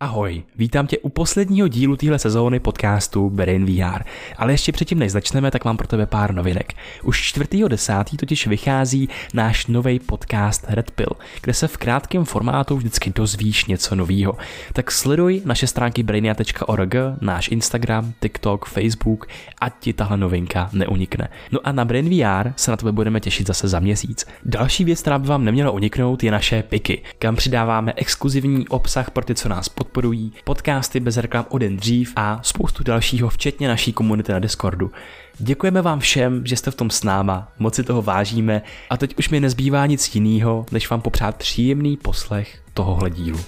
Ahoj, vítám tě u posledního dílu téhle sezóny podcastu Brain VR. Ale ještě předtím, než začneme, tak mám pro tebe pár novinek. Už 4.10. totiž vychází náš nový podcast Red Pill, kde se v krátkém formátu vždycky dozvíš něco nového. Tak sleduj naše stránky brainia.org, náš Instagram, TikTok, Facebook, ať ti tahle novinka neunikne. No a na Brain VR se na tebe budeme těšit zase za měsíc. Další věc, která by vám neměla uniknout, je naše piky, kam přidáváme exkluzivní obsah pro ty, co nás pod podporují, podcasty bez reklam o den dřív a spoustu dalšího, včetně naší komunity na Discordu. Děkujeme vám všem, že jste v tom s náma, moc si toho vážíme a teď už mi nezbývá nic jiného, než vám popřát příjemný poslech tohohle dílu.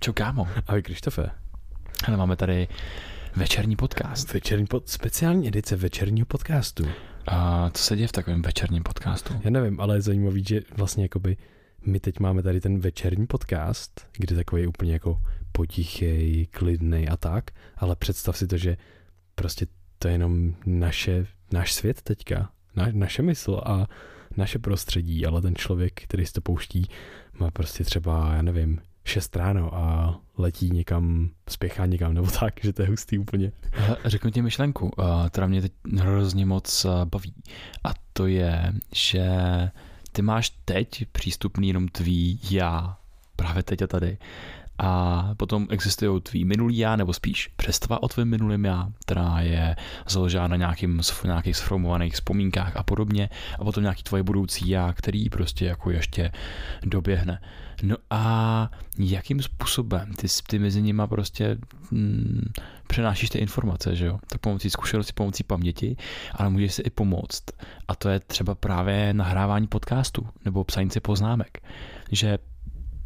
Čau kámo. Ahoj Krištofe. Ale máme tady Večerní podcast. Večerní pod, speciální edice večerního podcastu. A co se děje v takovém večerním podcastu? Já nevím, ale je zajímavý, že vlastně jakoby my teď máme tady ten večerní podcast, kde takový úplně jako potichej, klidnej a tak, ale představ si to, že prostě to je jenom naše, náš svět teďka, na, naše mysl a naše prostředí, ale ten člověk, který si to pouští, má prostě třeba, já nevím, 6 ráno a letí někam, spěchá někam nebo tak, že to je hustý úplně. Řeknu ti myšlenku, která mě teď hrozně moc baví. A to je, že ty máš teď přístupný jenom tvý já, právě teď a tady. A potom existují tvý minulý já, nebo spíš představa o tvém minulém já, která je založená na nějakým, nějakých sformovaných vzpomínkách a podobně. A potom nějaký tvoje budoucí já, který prostě jako ještě doběhne. No a jakým způsobem ty, ty mezi nimi prostě mm, přenášíš ty informace, že jo? Tak pomocí zkušenosti, pomocí paměti, ale můžeš si i pomoct. A to je třeba právě nahrávání podcastu nebo psaní si poznámek. Že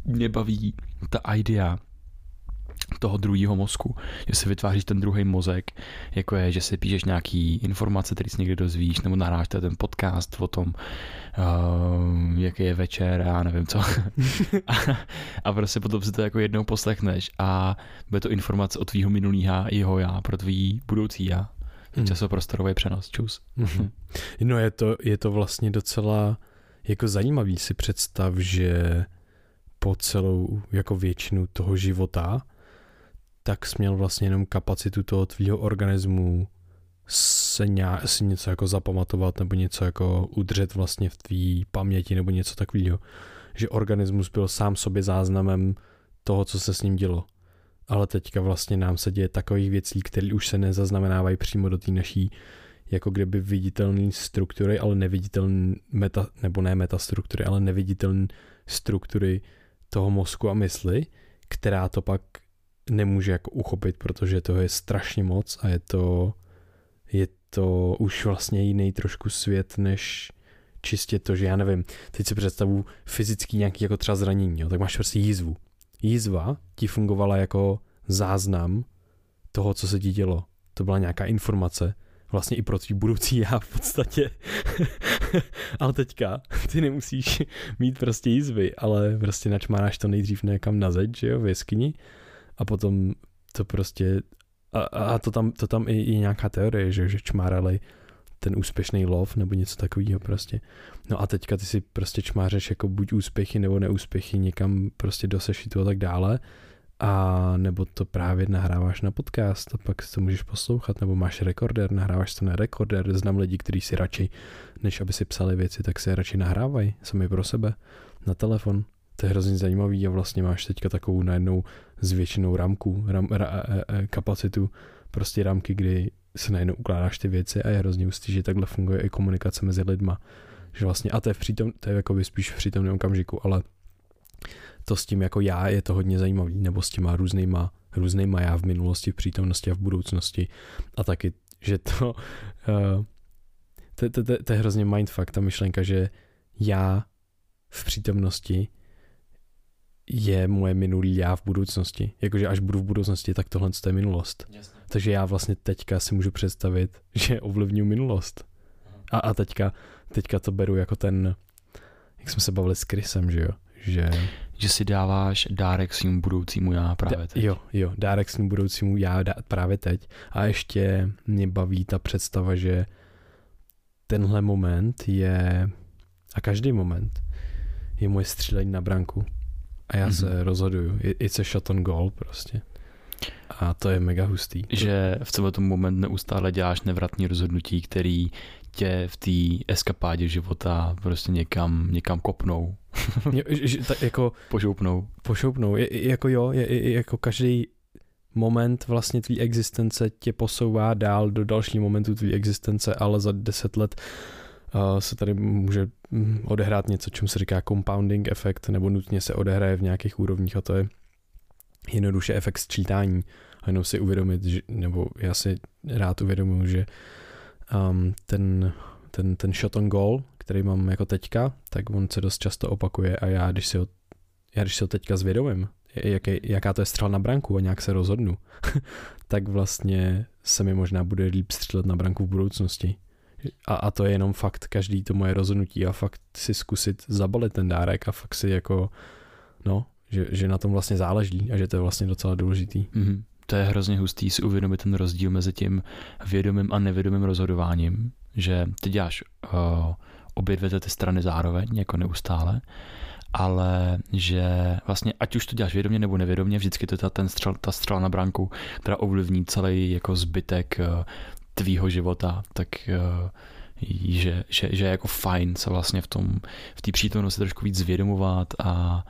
mě baví ta idea toho druhého mozku, že si vytváříš ten druhý mozek, jako je, že si píšeš nějaký informace, který si někdy dozvíš, nebo nahráš ten podcast o tom, uh, jaký je večer a nevím co. a, a prostě potom si to jako jednou poslechneš a bude to informace o tvýho minulýho jeho já pro tvý budoucí já. Hmm. Časoprostorový přenos, čus. Hmm. No je to, je to vlastně docela jako zajímavý si představ, že po celou jako většinu toho života tak jsi měl vlastně jenom kapacitu toho tvýho organismu se nějak, si něco jako zapamatovat nebo něco jako udržet vlastně v tvý paměti nebo něco takového. Že organismus byl sám sobě záznamem toho, co se s ním dělo. Ale teďka vlastně nám se děje takových věcí, které už se nezaznamenávají přímo do té naší jako kdyby viditelné struktury, ale neviditelné meta, nebo ne metastruktury, ale neviditelné struktury toho mozku a mysli, která to pak nemůže jako uchopit, protože toho je strašně moc a je to, je to už vlastně jiný trošku svět, než čistě to, že já nevím, teď si představu fyzický nějaký jako třeba zranění, jo, tak máš prostě jízvu. Jízva ti fungovala jako záznam toho, co se ti dělo. To byla nějaká informace, vlastně i pro tvý budoucí já v podstatě. ale teďka ty nemusíš mít prostě jízvy, ale prostě načmáráš to nejdřív někam na zeď, že jo, v jeskyni a potom to prostě a, a to tam, to tam i, i nějaká teorie, že, že čmárali ten úspěšný lov nebo něco takového prostě. No a teďka ty si prostě čmářeš jako buď úspěchy nebo neúspěchy někam prostě do sešitu a tak dále a nebo to právě nahráváš na podcast a pak to můžeš poslouchat, nebo máš rekorder, nahráváš to na rekorder, znám lidi, kteří si radši, než aby si psali věci, tak se radši nahrávají sami pro sebe na telefon to je hrozně zajímavý a vlastně máš teďka takovou najednou zvětšenou ramku, ram, ra, e, e, kapacitu, prostě ramky, kdy se najednou ukládáš ty věci a je hrozně ústý, že takhle funguje i komunikace mezi lidma. Že vlastně, a to je, v přítom, to je jako spíš v přítomném okamžiku, ale to s tím jako já je to hodně zajímavý, nebo s těma různýma, různýma já v minulosti, v přítomnosti a v budoucnosti. A taky, že to, uh, to, to, to, to je hrozně mindfuck, ta myšlenka, že já v přítomnosti je moje minulý já v budoucnosti. Jakože až budu v budoucnosti, tak tohle je minulost. Jasně. Takže já vlastně teďka si můžu představit, že ovlivňuji minulost. A, a teďka, teďka to beru jako ten, jak jsme se bavili s Chrisem, že jo? Že že si dáváš dárek svým budoucímu já právě teď. Jo, jo, dárek svým budoucímu já dá, právě teď. A ještě mě baví ta představa, že tenhle moment je, a každý moment, je moje střílení na branku. A já Mhm. se rozhoduju. I- It's a shot on goal prostě. A to je mega hustý. Že v celém tom moment neustále děláš nevratný rozhodnutí, který tě v té eskapádě života prostě někam, někam kopnou, Jo, že, že, ta, jako požoupnou. pošoupnou. Je, jako jo, je, je, jako každý moment vlastně tvý existence tě posouvá dál do další momentu tvý existence, ale za deset let uh, se tady může mm, odehrát něco, čemu se říká compounding efekt, nebo nutně se odehraje v nějakých úrovních a to je jednoduše efekt sčítání. A jenom si uvědomit, že, nebo já si rád uvědomuji, že um, ten, ten, ten shot on goal, který mám jako teďka, tak on se dost často opakuje a já, když si ho já když se ho teďka zvědomím, jaký, jaká to je střela na branku a nějak se rozhodnu, tak vlastně se mi možná bude líp střílet na branku v budoucnosti. A, a to je jenom fakt každý to moje rozhodnutí a fakt si zkusit zabalit ten dárek a fakt si jako, no, že, že na tom vlastně záleží a že to je vlastně docela důležitý. Mhm. To je hrozně hustý si uvědomit ten rozdíl mezi tím vědomým a nevědomým rozhodováním, že ty děláš uh, obě dvě ty strany zároveň, jako neustále, ale že vlastně ať už to děláš vědomě nebo nevědomě, vždycky to je ta, ten střel, ta střela na branku, která ovlivní celý jako zbytek uh, tvýho života, tak uh, že, že, že je jako fajn se vlastně v tom, v té přítomnosti trošku víc zvědomovat a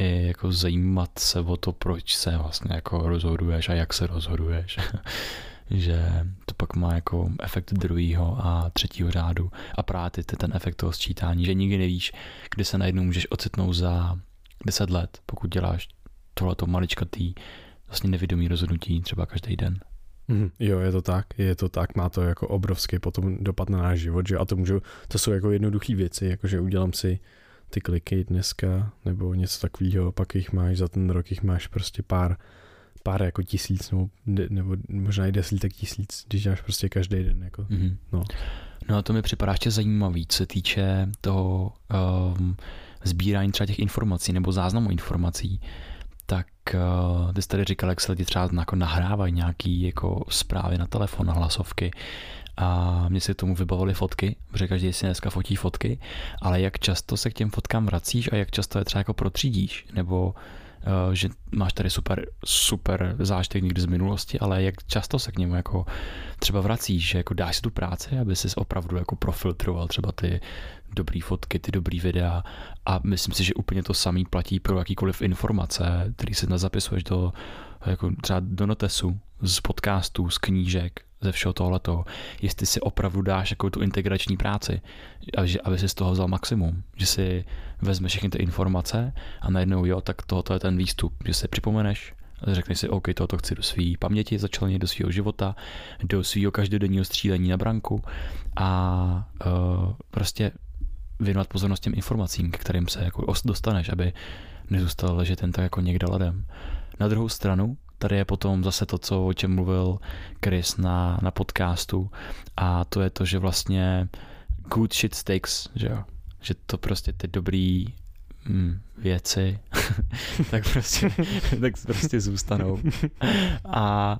i jako zajímat se o to, proč se vlastně jako rozhoduješ a jak se rozhoduješ. že to pak má jako efekt druhého a třetího řádu a právě ty, ten efekt toho sčítání, že nikdy nevíš, kdy se najednou můžeš ocitnout za 10 let, pokud děláš tohleto maličkatý vlastně nevědomý rozhodnutí třeba každý den. Mm, jo, je to tak, je to tak, má to jako obrovský potom dopad na náš život, že a to můžu, to jsou jako jednoduché věci, jakože udělám si ty kliky dneska, nebo něco takového, pak jich máš, za ten rok jich máš prostě pár, pár jako tisíc, nebo, nebo možná i desítek tisíc, když děláš prostě každý den, jako, mm-hmm. no. No a to mi připadá ještě zajímavý, co se týče toho um, sbírání třeba těch informací nebo záznamu informací, tak uh, ty jsi tady říkal, jak se lidi třeba jako nahrávají nějaký jako zprávy na telefon, na hlasovky a mě se k tomu vybavily fotky, protože každý si dneska fotí fotky, ale jak často se k těm fotkám vracíš a jak často je třeba jako protřídíš, nebo uh, že máš tady super, super zážitek někdy z minulosti, ale jak často se k němu jako třeba vracíš, že jako dáš si tu práci, aby si opravdu jako profiltroval třeba ty dobrý fotky, ty dobrý videa? A myslím si, že úplně to samý platí pro jakýkoliv informace, který si zapisuješ do jako třeba do notesu, z podcastů, z knížek, ze všeho tohleto, jestli si opravdu dáš jako tu integrační práci, aby si z toho vzal maximum, že si vezmeš všechny ty informace a najednou jo, tak tohoto je ten výstup, že si připomeneš, řekneš si, OK, tohoto chci do své paměti, začlenit do svého života, do svého každodenního střílení na branku a uh, prostě věnovat pozornost těm informacím, k kterým se jako dostaneš, aby nezůstal ležet jen tak jako někde ledem. Na druhou stranu, tady je potom zase to, co o čem mluvil Chris na, na podcastu a to je to, že vlastně good shit stakes, že jo? Že to prostě ty dobrý mm, věci tak prostě, tak prostě zůstanou. A,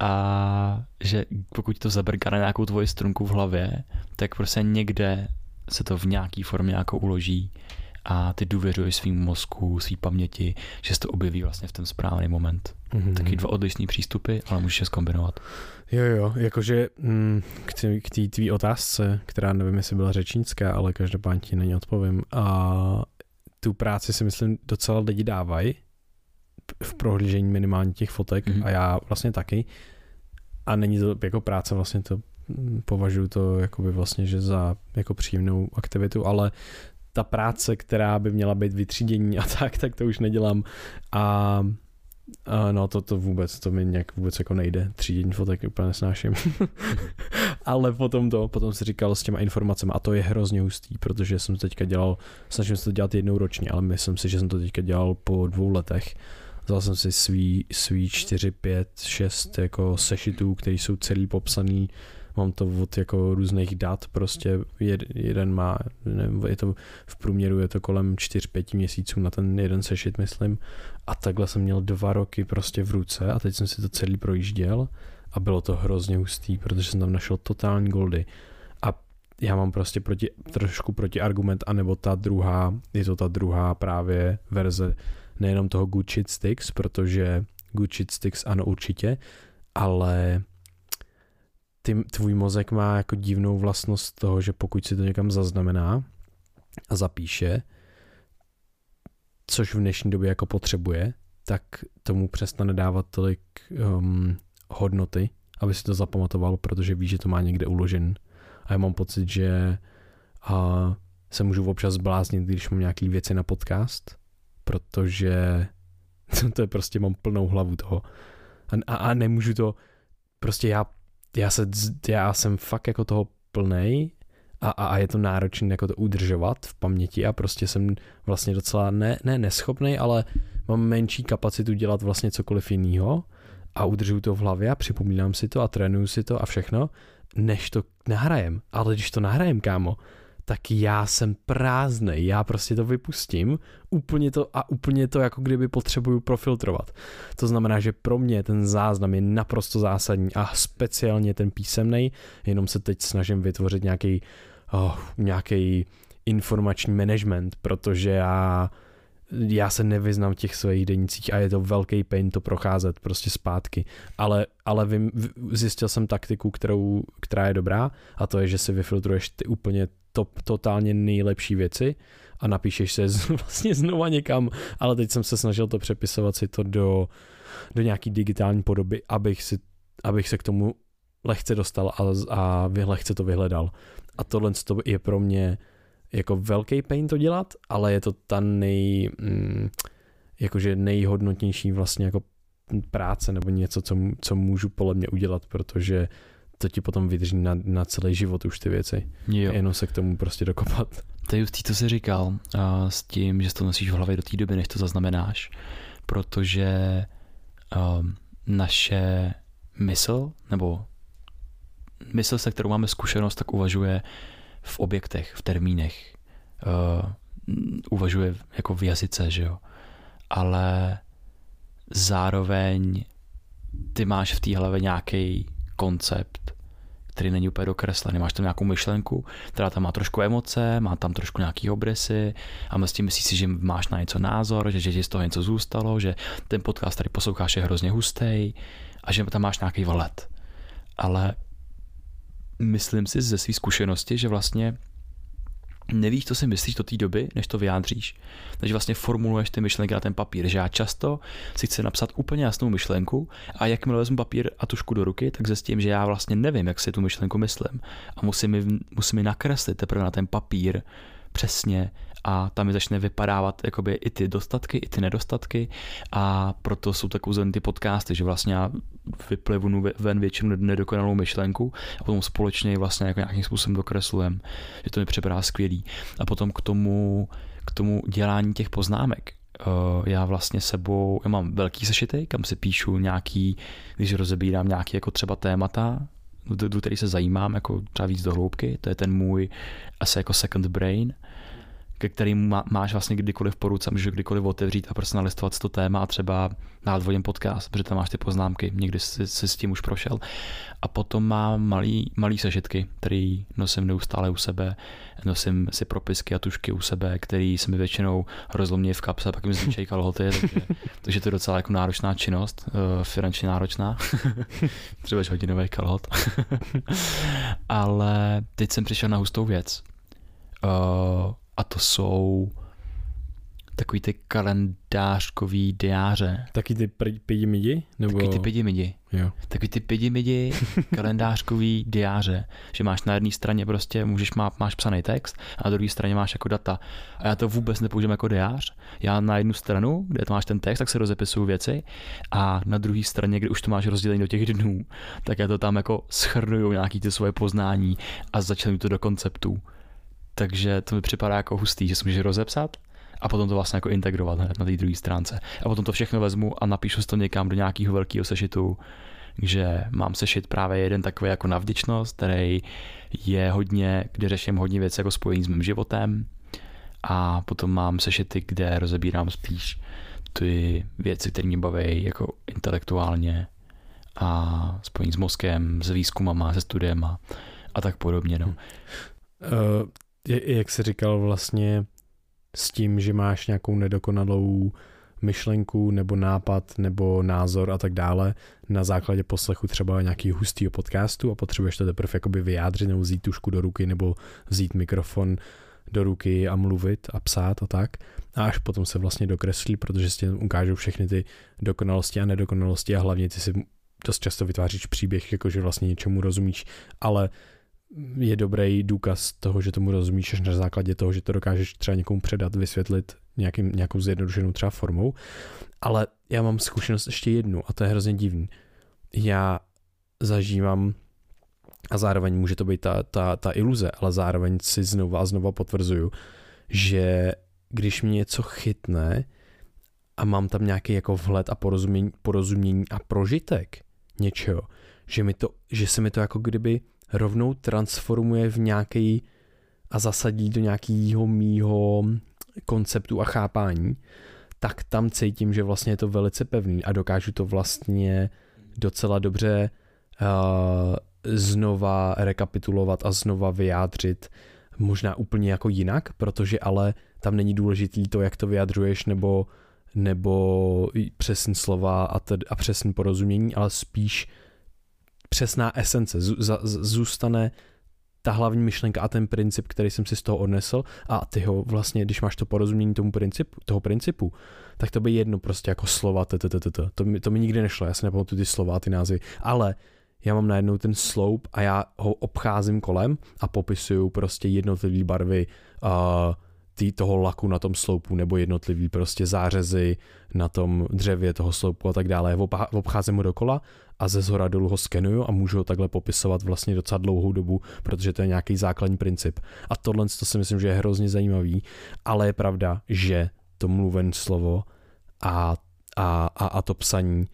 a že pokud to zabrká na nějakou tvoji strunku v hlavě, tak prostě někde se to v nějaký formě jako uloží a ty důvěřuješ svým mozku, svý paměti, že se to objeví vlastně v ten správný moment. Mm-hmm. Taky dva odlišný přístupy, ale můžeš je zkombinovat. Jo, jo, jakože mm, k té tvý otázce, která nevím, jestli byla řečnická, ale každopádně ti na ně odpovím. A tu práci si myslím docela lidi dávají v prohlížení minimálně těch fotek mm-hmm. a já vlastně taky. A není to jako práce, vlastně to považuji to jakoby vlastně, že za jako příjemnou aktivitu, ale ta práce, která by měla být vytřídění a tak, tak to už nedělám. A a no to, to vůbec, to mi nějak vůbec jako nejde. Třídění fotek úplně nesnáším. Ale potom to, potom si říkal s těma informacemi a to je hrozně hustý, protože jsem to teďka dělal, snažím se to dělat jednou ročně, ale myslím si, že jsem to teďka dělal po dvou letech. Vzal jsem si svý, svý 4, 5, 6 jako sešitů, které jsou celý popsaný mám to od jako různých dat, prostě jed, jeden má, ne, je to v průměru je to kolem 4-5 měsíců na ten jeden sešit, myslím. A takhle jsem měl dva roky prostě v ruce a teď jsem si to celý projížděl a bylo to hrozně hustý, protože jsem tam našel totální goldy. A já mám prostě proti, trošku proti argument, anebo ta druhá, je to ta druhá právě verze nejenom toho Shit Sticks, protože Shit Sticks ano určitě, ale ty, tvůj mozek má jako divnou vlastnost toho, že pokud si to někam zaznamená a zapíše, což v dnešní době jako potřebuje, tak tomu přestane dávat tolik um, hodnoty, aby si to zapamatoval, protože ví, že to má někde uložen. A já mám pocit, že a, se můžu občas zbláznit, když mám nějaké věci na podcast, protože to je prostě, mám plnou hlavu toho. A, a, a nemůžu to, prostě já, já, se, já jsem fakt jako toho plnej a, a, a je to náročné jako to udržovat v paměti a prostě jsem vlastně docela ne, ne neschopný, ale mám menší kapacitu dělat vlastně cokoliv jiného a udržuju to v hlavě a připomínám si to a trénuju si to a všechno, než to nahrajem. Ale když to nahrajem, kámo, tak já jsem prázdnej, já prostě to vypustím, úplně to a úplně to jako kdyby potřebuju profiltrovat. To znamená, že pro mě ten záznam je naprosto zásadní a speciálně ten písemný, jenom se teď snažím vytvořit nějaký oh, nějaký informační management, protože já já se nevyznám v těch svých denicích a je to velký pain to procházet prostě zpátky. Ale, ale vím, zjistil jsem taktiku, kterou, která je dobrá a to je, že si vyfiltruješ ty úplně top, totálně nejlepší věci a napíšeš se z, vlastně znova někam, ale teď jsem se snažil to přepisovat si to do, do nějaký digitální podoby, abych, si, abych se k tomu lehce dostal a, a lehce to vyhledal. A tohle je pro mě jako velký pain to dělat, ale je to ta nej, mm, jakože nejhodnotnější vlastně jako práce nebo něco, co, co můžu podle mě udělat, protože to ti potom vydrží na, na celý život už ty věci. Jo. Jenom se k tomu prostě dokopat. To je just to jsi říkal a s tím, že to nosíš v hlavě do té doby, než to zaznamenáš, protože um, naše mysl, nebo mysl, se kterou máme zkušenost, tak uvažuje v objektech, v termínech. Uh, uvažuje jako v jazyce, že jo. Ale zároveň ty máš v té hlavě nějaký koncept, který není úplně dokreslený. Máš tam nějakou myšlenku, která tam má trošku emoce, má tam trošku nějaký obrysy a mezi tím myslíš si, že máš na něco názor, že, že ti z toho něco zůstalo, že ten podcast tady posloucháš je hrozně hustý a že tam máš nějaký valet. Ale myslím si ze své zkušenosti, že vlastně nevíš, co si myslíš do té doby, než to vyjádříš. Takže vlastně formuluješ ty myšlenky na ten papír, že já často si chci napsat úplně jasnou myšlenku a jakmile vezmu papír a tušku do ruky, tak zjistím, že já vlastně nevím, jak si tu myšlenku myslím. A musím mi, musím mi nakreslit teprve na ten papír přesně a tam mi začne vypadávat jakoby i ty dostatky, i ty nedostatky a proto jsou tak uzený ty podcasty, že vlastně já vyplivnu ven většinu nedokonalou myšlenku a potom společně vlastně jako nějakým způsobem dokreslujem, že to mi připadá skvělý. A potom k tomu, k tomu dělání těch poznámek, eh, já vlastně sebou, já mám velký sešity, kam si píšu nějaký, když rozebírám nějaký jako třeba témata, do který se zajímám jako třeba víc do hloubky, to je ten můj asi jako second brain, ke kterým má, máš vlastně kdykoliv po ruce, můžeš kdykoliv otevřít a prostě nalistovat to téma a třeba dát vodím podcast, protože tam máš ty poznámky, někdy jsi, jsi s tím už prošel. A potom mám malý, malý sešitky, který nosím neustále u sebe, nosím si propisky a tušky u sebe, který se mi většinou rozlomí v kapse, pak mi zničejí kalhoty, takže, takže to je docela jako náročná činnost, uh, finančně náročná, třeba hodinový kalhot. Ale teď jsem přišel na hustou věc. Uh, a to jsou takový ty kalendářkový diáře. Taky ty pidi midi? Nebo... Taky ty pidi midi. Jo. Taky ty pidi midi kalendářkový diáře, že máš na jedné straně prostě, můžeš má, máš psaný text a na druhé straně máš jako data. A já to vůbec nepoužívám jako diář. Já na jednu stranu, kde to máš ten text, tak se rozepisuju věci a na druhé straně, kde už to máš rozdělení do těch dnů, tak já to tam jako schrnuju nějaký ty svoje poznání a začnu to do konceptů takže to mi připadá jako hustý, že si můžeš rozepsat a potom to vlastně jako integrovat hned na té druhé stránce. A potom to všechno vezmu a napíšu to někam do nějakého velkého sešitu, že mám sešit právě jeden takový jako na vděčnost, který je hodně, kde řeším hodně věcí jako spojení s mým životem a potom mám sešity, kde rozebírám spíš ty věci, které mě baví jako intelektuálně a spojení s mozkem, s výzkumama, se studiem a, a tak podobně. No. Uh, jak jsi říkal vlastně s tím, že máš nějakou nedokonalou myšlenku nebo nápad nebo názor a tak dále na základě poslechu třeba nějaký hustýho podcastu a potřebuješ to teprve jakoby vyjádřit nebo vzít tušku do ruky nebo vzít mikrofon do ruky a mluvit a psát a tak. A až potom se vlastně dokreslí, protože si ukážou všechny ty dokonalosti a nedokonalosti a hlavně ty si dost často vytváříš příběh, jakože vlastně něčemu rozumíš, ale je dobrý důkaz toho, že tomu rozumíš až na základě toho, že to dokážeš třeba někomu předat, vysvětlit nějakým, nějakou zjednodušenou třeba formou. Ale já mám zkušenost ještě jednu a to je hrozně divný. Já zažívám a zároveň může to být ta, ta, ta iluze, ale zároveň si znova a znova potvrzuju, že když mě něco chytne a mám tam nějaký jako vhled a porozumění, porozumění a prožitek něčeho, že, mi to, že se mi to jako kdyby rovnou transformuje v nějaký a zasadí do nějakého mýho konceptu a chápání, tak tam cítím, že vlastně je to velice pevný a dokážu to vlastně docela dobře uh, znova rekapitulovat a znova vyjádřit možná úplně jako jinak, protože ale tam není důležitý to, jak to vyjadřuješ, nebo, nebo přesný slova a, td, a přesný porozumění, ale spíš přesná esence. Zůstane ta hlavní myšlenka a ten princip, který jsem si z toho odnesl. A ty ho vlastně, když máš to porozumění tomu principu, toho principu, tak to by jedno prostě jako slova, to, to mi, to mi nikdy nešlo, já si nepamatuju ty slova, ty názvy, ale já mám najednou ten sloup a já ho obcházím kolem a popisuju prostě jednotlivé barvy uh, tý, toho laku na tom sloupu nebo jednotlivý prostě zářezy na tom dřevě toho sloupu a tak dále. Já obcházím ho dokola a ze zhora dolů ho skenuju a můžu ho takhle popisovat vlastně docela dlouhou dobu, protože to je nějaký základní princip. A tohle to si myslím, že je hrozně zajímavý, ale je pravda, že to mluven slovo a, a, a, a to psaní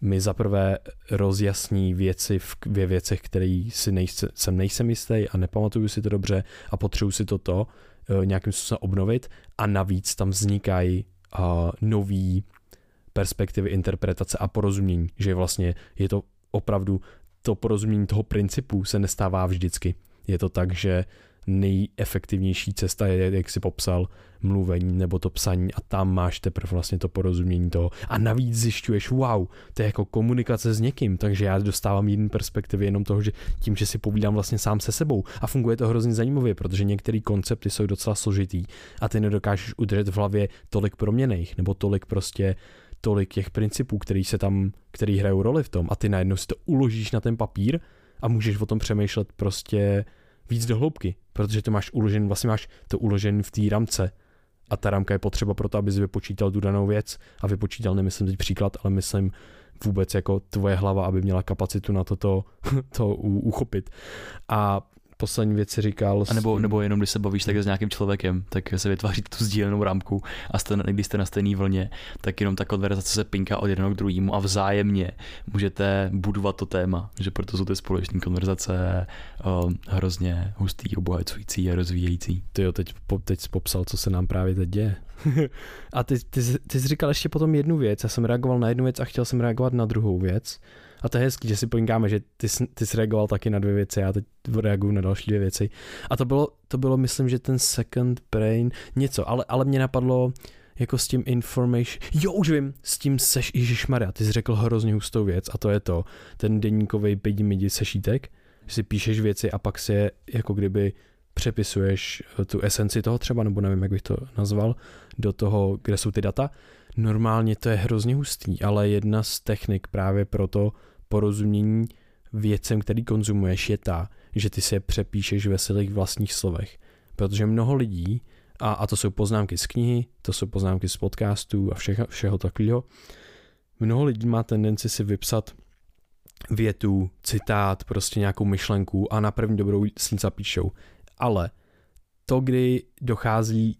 mi zaprvé rozjasní věci v, ve věcech, které si nejse, jsem nejsem jistý a nepamatuju si to dobře a potřebuji si toto uh, nějakým způsobem obnovit a navíc tam vznikají uh, nový perspektivy interpretace a porozumění, že vlastně je to opravdu to porozumění toho principu se nestává vždycky. Je to tak, že nejefektivnější cesta je, jak si popsal, mluvení nebo to psaní a tam máš teprve vlastně to porozumění toho. A navíc zjišťuješ, wow, to je jako komunikace s někým, takže já dostávám jiný perspektivy jenom toho, že tím, že si povídám vlastně sám se sebou. A funguje to hrozně zajímavě, protože některé koncepty jsou docela složitý a ty nedokážeš udržet v hlavě tolik proměných nebo tolik prostě tolik těch principů, který se tam, který hrajou roli v tom. A ty najednou si to uložíš na ten papír a můžeš o tom přemýšlet prostě víc do hloubky, protože to máš uložen, vlastně máš to uložen v té ramce a ta ramka je potřeba pro to, abys vypočítal tu danou věc a vypočítal, nemyslím teď příklad, ale myslím vůbec jako tvoje hlava, aby měla kapacitu na to, to, to uchopit. A poslední věci říkal. A nebo, nebo jenom když se bavíš tak s nějakým člověkem, tak se vytváří tu sdílenou rámku a jste, když jste na stejné vlně, tak jenom ta konverzace se pinká od jednoho k druhému a vzájemně můžete budovat to téma, že proto jsou ty společné konverzace o, hrozně hustý, obohacující a rozvíjející. Ty jo, teď, teď jsi popsal, co se nám právě teď děje. a ty, ty, ty jsi říkal ještě potom jednu věc, já jsem reagoval na jednu věc a chtěl jsem reagovat na druhou věc. A to je hezký, že si poinkáme, že ty, ty jsi reagoval taky na dvě věci, já teď reaguju na další dvě věci. A to bylo, to bylo myslím, že ten second brain, něco, ale, ale mě napadlo jako s tím information, jo už vím, s tím seš, Maria, ty jsi řekl hrozně hustou věc a to je to, ten denníkový pidi midi sešítek, že si píšeš věci a pak si je jako kdyby přepisuješ tu esenci toho třeba, nebo nevím, jak bych to nazval, do toho, kde jsou ty data. Normálně to je hrozně hustý, ale jedna z technik právě pro to porozumění věcem, který konzumuješ, je ta, že ty si je přepíšeš ve svých vlastních slovech. Protože mnoho lidí, a, a to jsou poznámky z knihy, to jsou poznámky z podcastů a všeho, všeho takového, mnoho lidí má tendenci si vypsat větu, citát, prostě nějakou myšlenku a na první dobrou si zapíšou. Ale to, kdy dochází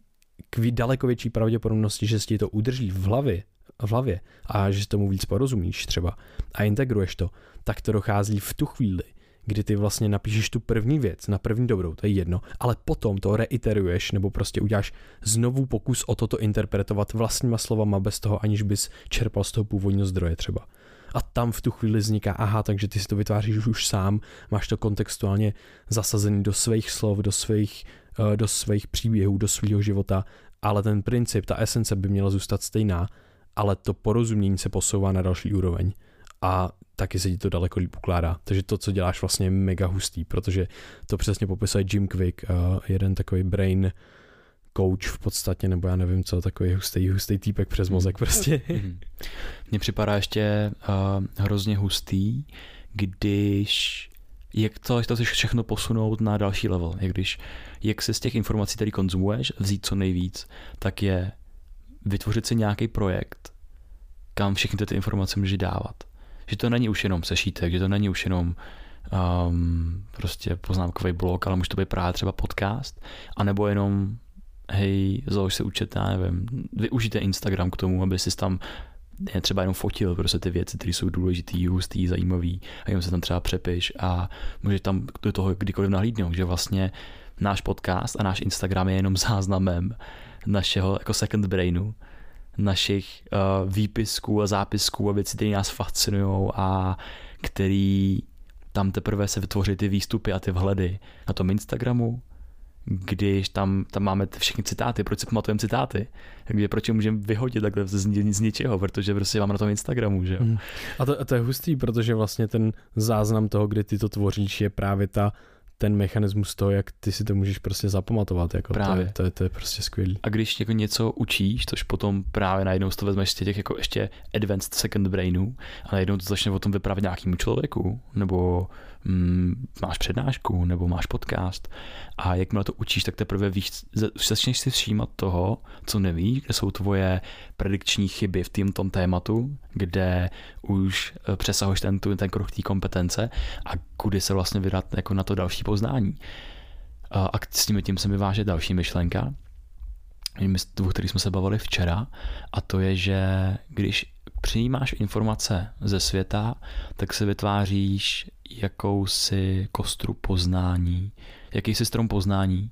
k daleko větší pravděpodobnosti, že si to udrží v hlavě v hlavě a že tomu víc porozumíš třeba a integruješ to, tak to dochází v tu chvíli, kdy ty vlastně napíšeš tu první věc na první dobrou, to je jedno, ale potom to reiteruješ nebo prostě uděláš znovu pokus o toto interpretovat vlastníma slovama bez toho, aniž bys čerpal z toho původního zdroje třeba. A tam v tu chvíli vzniká, aha, takže ty si to vytváříš už sám, máš to kontextuálně zasazený do svých slov, do svých, do svých příběhů, do svého života, ale ten princip, ta esence by měla zůstat stejná, ale to porozumění se posouvá na další úroveň. A taky se ti to daleko líp ukládá. Takže to, co děláš, vlastně je mega hustý, protože to přesně popisuje Jim Quick, uh, jeden takový brain coach v podstatě, nebo já nevím co, takový hustý, hustý týpek přes mozek prostě. Mhm. Mně připadá ještě uh, hrozně hustý, když jak to, to všechno posunout na další level, jak když, jak se z těch informací, které konzumuješ, vzít co nejvíc, tak je vytvořit si nějaký projekt, kam všechny ty informace můžeš dávat. Že to není už jenom sešítek, že to není už jenom um, prostě poznámkový blog, ale může to být právě třeba podcast, anebo jenom hej, založ se účet, já nevím, využijte Instagram k tomu, aby si tam ne, třeba jenom fotil prostě ty věci, které jsou důležitý, hustý, zajímavý a jenom se tam třeba přepiš a můžeš tam do toho kdykoliv nahlídnout, že vlastně náš podcast a náš Instagram je jenom záznamem našeho jako second brainu, našich uh, výpisků a zápisků a věcí, které nás fascinují a který tam teprve se vytvoří ty výstupy a ty vhledy na tom Instagramu, když tam, tam máme všechny citáty, proč si pamatujeme citáty, takže proč je můžeme vyhodit takhle z, z ničeho, protože prostě máme na tom Instagramu, že jo. Mm. A to, a to je hustý, protože vlastně ten záznam toho, kdy ty to tvoříš, je právě ta ten mechanismus toho, jak ty si to můžeš prostě zapamatovat. Jako právě. To, je, to, je, to je prostě skvělý. A když jako něco učíš, což potom právě najednou to vezmeš z těch jako ještě advanced second brainů a najednou to začne o tom vyprávět nějakému člověku, nebo mm, máš přednášku nebo máš podcast a jakmile to učíš, tak teprve víš, začneš si všímat toho, co nevíš, kde jsou tvoje predikční chyby v tým tom tématu, kde už eh, přesahuješ ten, ten kruh té kompetence a kudy se vlastně vydat jako na to další poznání. A s tím tím se mi váže další myšlenka, o který jsme se bavili včera, a to je, že když přijímáš informace ze světa, tak se vytváříš jakousi kostru poznání, jakýsi strom poznání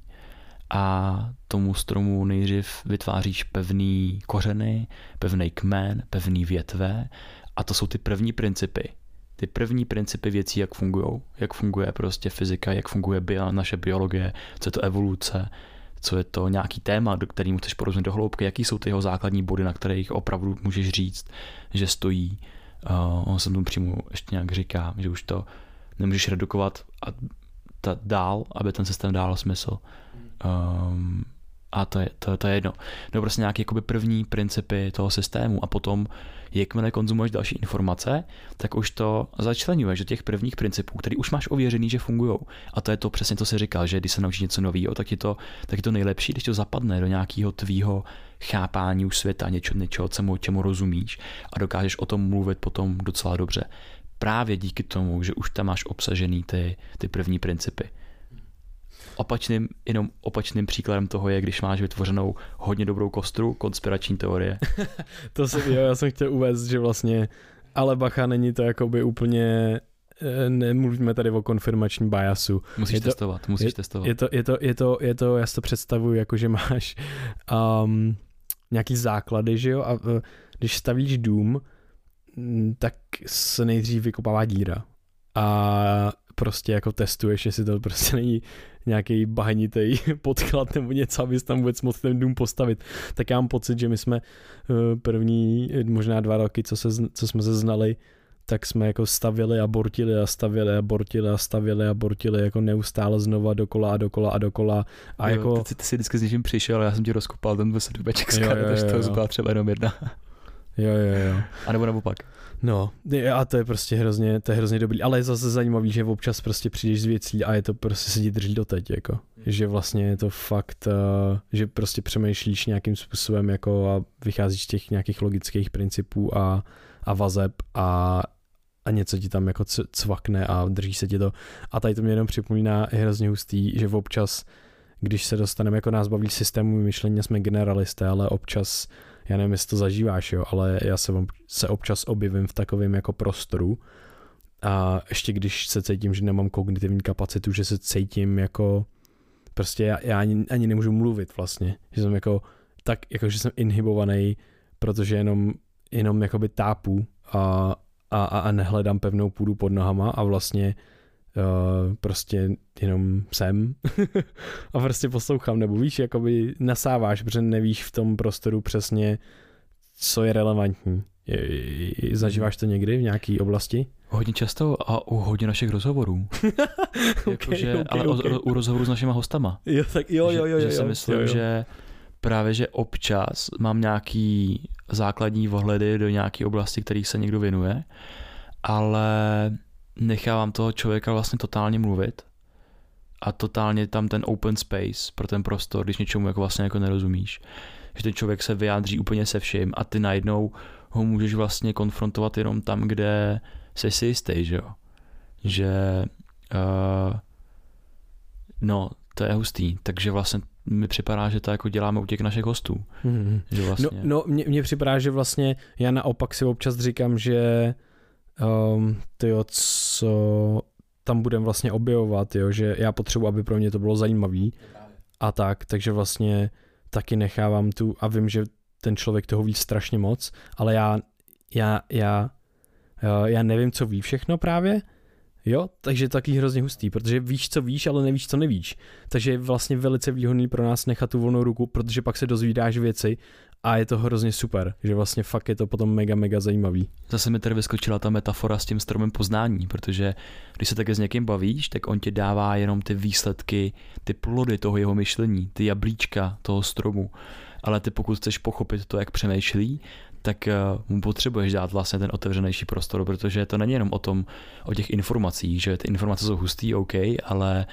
a tomu stromu nejdřív vytváříš pevný kořeny, pevný kmen, pevný větve a to jsou ty první principy. Ty první principy věcí, jak fungují, jak funguje prostě fyzika, jak funguje bio, naše biologie, co je to evoluce, co je to nějaký téma, do kterým chceš porozumět do hloubky, jaký jsou ty jeho základní body, na kterých opravdu můžeš říct, že stojí. Uh, on se tomu přímo ještě nějak říká, že už to nemůžeš redukovat a ta dál, aby ten systém dával smysl. Um, a to je, to, to je jedno. No prostě nějaké jakoby první principy toho systému a potom, jakmile konzumuješ další informace, tak už to začlenuješ do těch prvních principů, který už máš ověřený, že fungují. A to je to přesně, co si říkal, že když se naučíš něco nového, tak je to, tak je to nejlepší, když to zapadne do nějakého tvýho chápání už světa, něčeho, něčeho čemu, čemu rozumíš a dokážeš o tom mluvit potom docela dobře. Právě díky tomu, že už tam máš obsažený ty, ty první principy opačným, jenom opačným příkladem toho je, když máš vytvořenou hodně dobrou kostru, konspirační teorie. to jsem, jo, já jsem chtěl uvést, že vlastně, ale bacha, není to jakoby úplně eh, nemluvíme tady o konfirmační biasu. Musíš je to, testovat, musíš je, testovat. Je to, je, to, je, to, je to, já si to představuji, jako že máš um, nějaký základy, že jo, a uh, když stavíš dům, mm, tak se nejdřív vykopává díra. A prostě jako testuješ, jestli to prostě není nějaký bahnitý podklad nebo něco, abys tam vůbec mohl ten dům postavit. Tak já mám pocit, že my jsme eh, první, možná dva roky, co, se, co jsme se znali, tak jsme jako stavili a bortili a stavili a bortili a stavili a bortili jako neustále znova dokola a dokola a dokola. A jo, jako... ty, ty, jsi vždycky s něčím přišel, já jsem ti rozkopal ten dubeček z takže to byla třeba jenom jedna. Jo, jo, jo. A nebo naopak. No, a to je prostě hrozně, to je hrozně dobrý, ale je zase zajímavý, že občas prostě přijdeš z věcí a je to prostě se ti drží doteď, jako. Hmm. Že vlastně je to fakt, uh, že prostě přemýšlíš nějakým způsobem jako a vycházíš z těch nějakých logických principů a, a vazeb a, a něco ti tam jako cvakne a drží se ti to. A tady to mě jenom připomíná, je hrozně hustý, že občas, když se dostaneme, jako nás baví systému myšlení, jsme generalisté, ale občas já nevím, jestli to zažíváš, jo, ale já se, se občas objevím v takovém jako prostoru a ještě když se cítím, že nemám kognitivní kapacitu, že se cítím jako prostě já, já ani, ani nemůžu mluvit vlastně, že jsem jako tak, jako že jsem inhibovaný, protože jenom, jenom jakoby tápu a, a, a nehledám pevnou půdu pod nohama a vlastně uh, prostě jenom jsem a prostě poslouchám, nebo víš, jakoby nasáváš, protože nevíš v tom prostoru přesně, co je relevantní. Je, je, zažíváš to někdy v nějaké oblasti? Hodně často a u hodně našich rozhovorů. okay, Jakože, okay, ale okay. O, u rozhovorů s našimi hostama. Jo, tak jo, jo, jo. Že, jo, že si myslím, jo, jo. že právě, že občas mám nějaký základní vhledy do nějaké oblasti, který se někdo věnuje, ale nechávám toho člověka vlastně totálně mluvit a totálně tam ten open space pro ten prostor, když něčemu jako vlastně jako nerozumíš. Že ten člověk se vyjádří úplně se vším a ty najednou ho můžeš vlastně konfrontovat jenom tam, kde jsi si jistý, že jo. Že uh, no, to je hustý, takže vlastně mi připadá, že to jako děláme u těch našich hostů. Mm-hmm. Že vlastně... No, no mně, mně připadá, že vlastně já naopak si občas říkám, že um, tyjo, co tam budem vlastně objevovat, jo, že já potřebuji, aby pro mě to bylo zajímavý a tak, takže vlastně taky nechávám tu a vím, že ten člověk toho ví strašně moc, ale já, já, já, eh, já nevím, co ví všechno právě, Jo, takže taky hrozně hustý, protože víš, co víš, ale nevíš, co nevíš. Takže je vlastně velice výhodný pro nás nechat tu volnou ruku, protože pak se dozvídáš věci a je to hrozně super, že vlastně fakt je to potom mega, mega zajímavý. Zase mi tady vyskočila ta metafora s tím stromem poznání, protože když se také s někým bavíš, tak on ti dává jenom ty výsledky, ty plody toho jeho myšlení, ty jablíčka toho stromu. Ale ty pokud chceš pochopit to, jak přemýšlí, tak eh, mu potřebuješ dát vlastně ten otevřenější prostor, protože to není jenom o tom, o těch informacích, že ty informace jsou hustý, OK, ale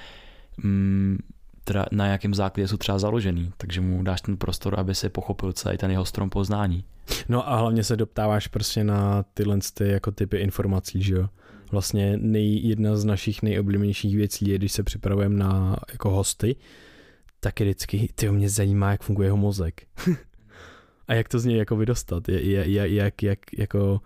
mm, teda na jakém základě jsou třeba založený, takže mu dáš ten prostor, aby se pochopil celý ten jeho strom poznání. No a hlavně se doptáváš prostě na tyhle ty jako typy informací, že jo. Vlastně nej, jedna z našich nejoblíbenějších věcí je, když se připravujeme na jako hosty, tak je vždycky, ty mě zajímá, jak funguje jeho mozek. a jak to z něj jako vydostat, je, je, je, jak, jak jako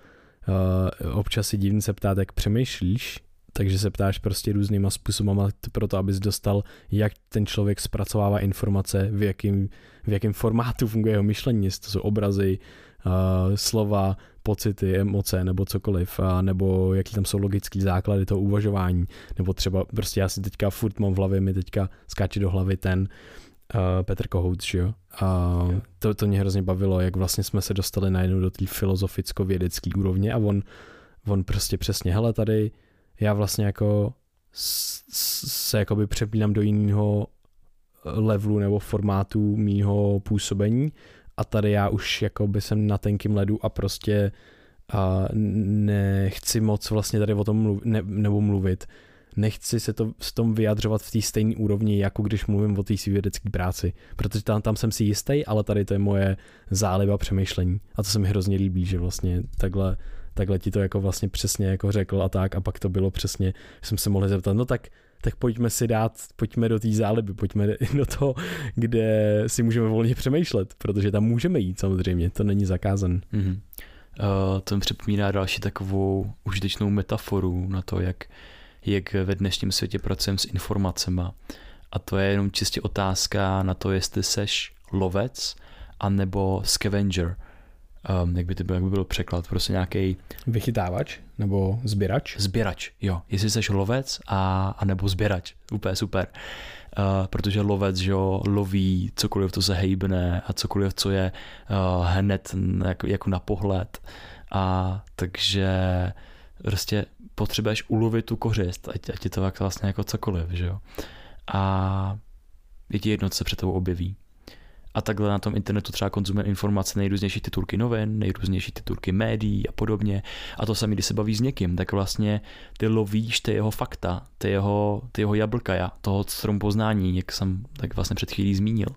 uh, občas si divně se ptát, jak přemýšlíš, takže se ptáš prostě různýma způsobama pro to, abys dostal, jak ten člověk zpracovává informace, v jakém, v jakém formátu funguje jeho myšlení, jestli to jsou obrazy, uh, slova, pocity, emoce nebo cokoliv, a nebo jaký tam jsou logický základy toho uvažování, nebo třeba prostě já si teďka furt mám v hlavě, mi teďka skáče do hlavy ten uh, uh, Petr Kohout, že jo? A to, to mě hrozně bavilo, jak vlastně jsme se dostali najednou do té filozoficko-vědecké úrovně a on, on prostě přesně, hele tady, já vlastně jako se jakoby přepínám do jiného levelu nebo formátu mýho působení. A tady já už jakoby jsem na tenkým ledu a prostě a nechci moc vlastně tady o tom mluv, ne, nebo mluvit, nechci se to s tom vyjadřovat v té stejné úrovni, jako když mluvím o té své vědecké práci, protože tam, tam jsem si jistý, ale tady to je moje záliba přemýšlení. A to se mi hrozně líbí, že vlastně takhle, takhle ti to jako vlastně přesně jako řekl a tak a pak to bylo přesně, jsem se mohl zeptat, no tak tak pojďme si dát, pojďme do té záliby, pojďme do toho, kde si můžeme volně přemýšlet, protože tam můžeme jít samozřejmě, to není zakázan. Mm-hmm. Uh, to mi připomíná další takovou užitečnou metaforu na to, jak jak ve dnešním světě pracujeme s informacemi. A to je jenom čistě otázka na to, jestli seš lovec anebo scavenger. Um, jak by to byl, jak by byl překlad, prostě nějaký Vychytávač nebo sběrač? Sběrač, jo. Jestli jsi lovec a, a nebo sběrač, úplně super. Uh, protože lovec, že jo, loví cokoliv, to se hejbne a cokoliv, co je uh, hned jako, jako na pohled. A takže prostě potřebuješ ulovit tu kořist, ať, ať je to vlastně jako cokoliv, že jo. A je ti jedno, co se před tebou objeví. A takhle na tom internetu třeba konzumuje informace nejrůznější titulky novin, nejrůznější titulky médií a podobně. A to sami, když se baví s někým, tak vlastně ty lovíš ty jeho fakta, ty jeho, ty jeho jablka, toho strom poznání, jak jsem tak vlastně před chvílí zmínil.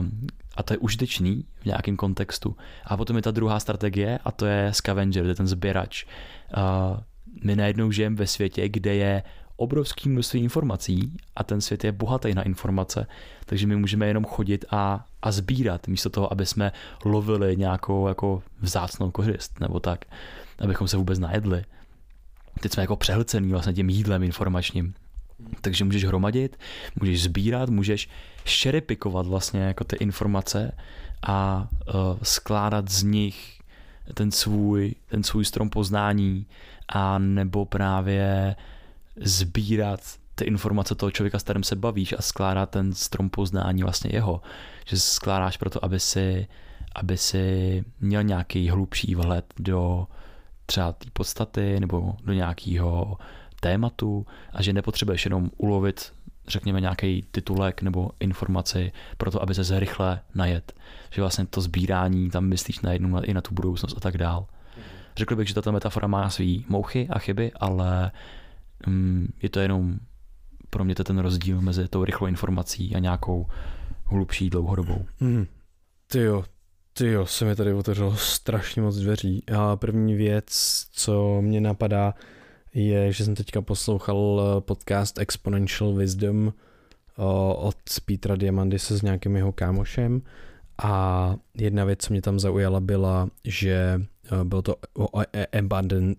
Um, a to je užitečný v nějakém kontextu. A potom je ta druhá strategie a to je scavenger, to je ten sběrač. Uh, my najednou žijeme ve světě, kde je obrovský množství informací a ten svět je bohatý na informace, takže my můžeme jenom chodit a, a sbírat, místo toho, aby jsme lovili nějakou jako vzácnou kořist nebo tak, abychom se vůbec najedli. Teď jsme jako přehlcený vlastně tím jídlem informačním. Takže můžeš hromadit, můžeš sbírat, můžeš šerepikovat vlastně jako ty informace a uh, skládat z nich ten svůj, ten svůj strom poznání a nebo právě sbírat ty informace toho člověka, s kterým se bavíš a skládat ten strom poznání vlastně jeho. Že skládáš proto, aby si, aby si měl nějaký hlubší vhled do třeba té podstaty nebo do nějakého tématu a že nepotřebuješ jenom ulovit řekněme nějaký titulek nebo informaci pro to, aby se rychle najet. Že vlastně to sbírání tam myslíš najednou i na tu budoucnost a tak dál. Řekl bych, že tato metafora má svý mouchy a chyby, ale je to jenom pro mě to ten rozdíl mezi tou rychlou informací a nějakou hlubší dlouhodobou. Hmm. Ty jo, ty jo, se mi tady otevřelo strašně moc dveří. A první věc, co mě napadá, je, že jsem teďka poslouchal eh, podcast Exponential Wisdom eh, od Petra Diamandise s nějakým jeho kámošem a jedna věc, co mě tam zaujala, byla, že eh, bylo to o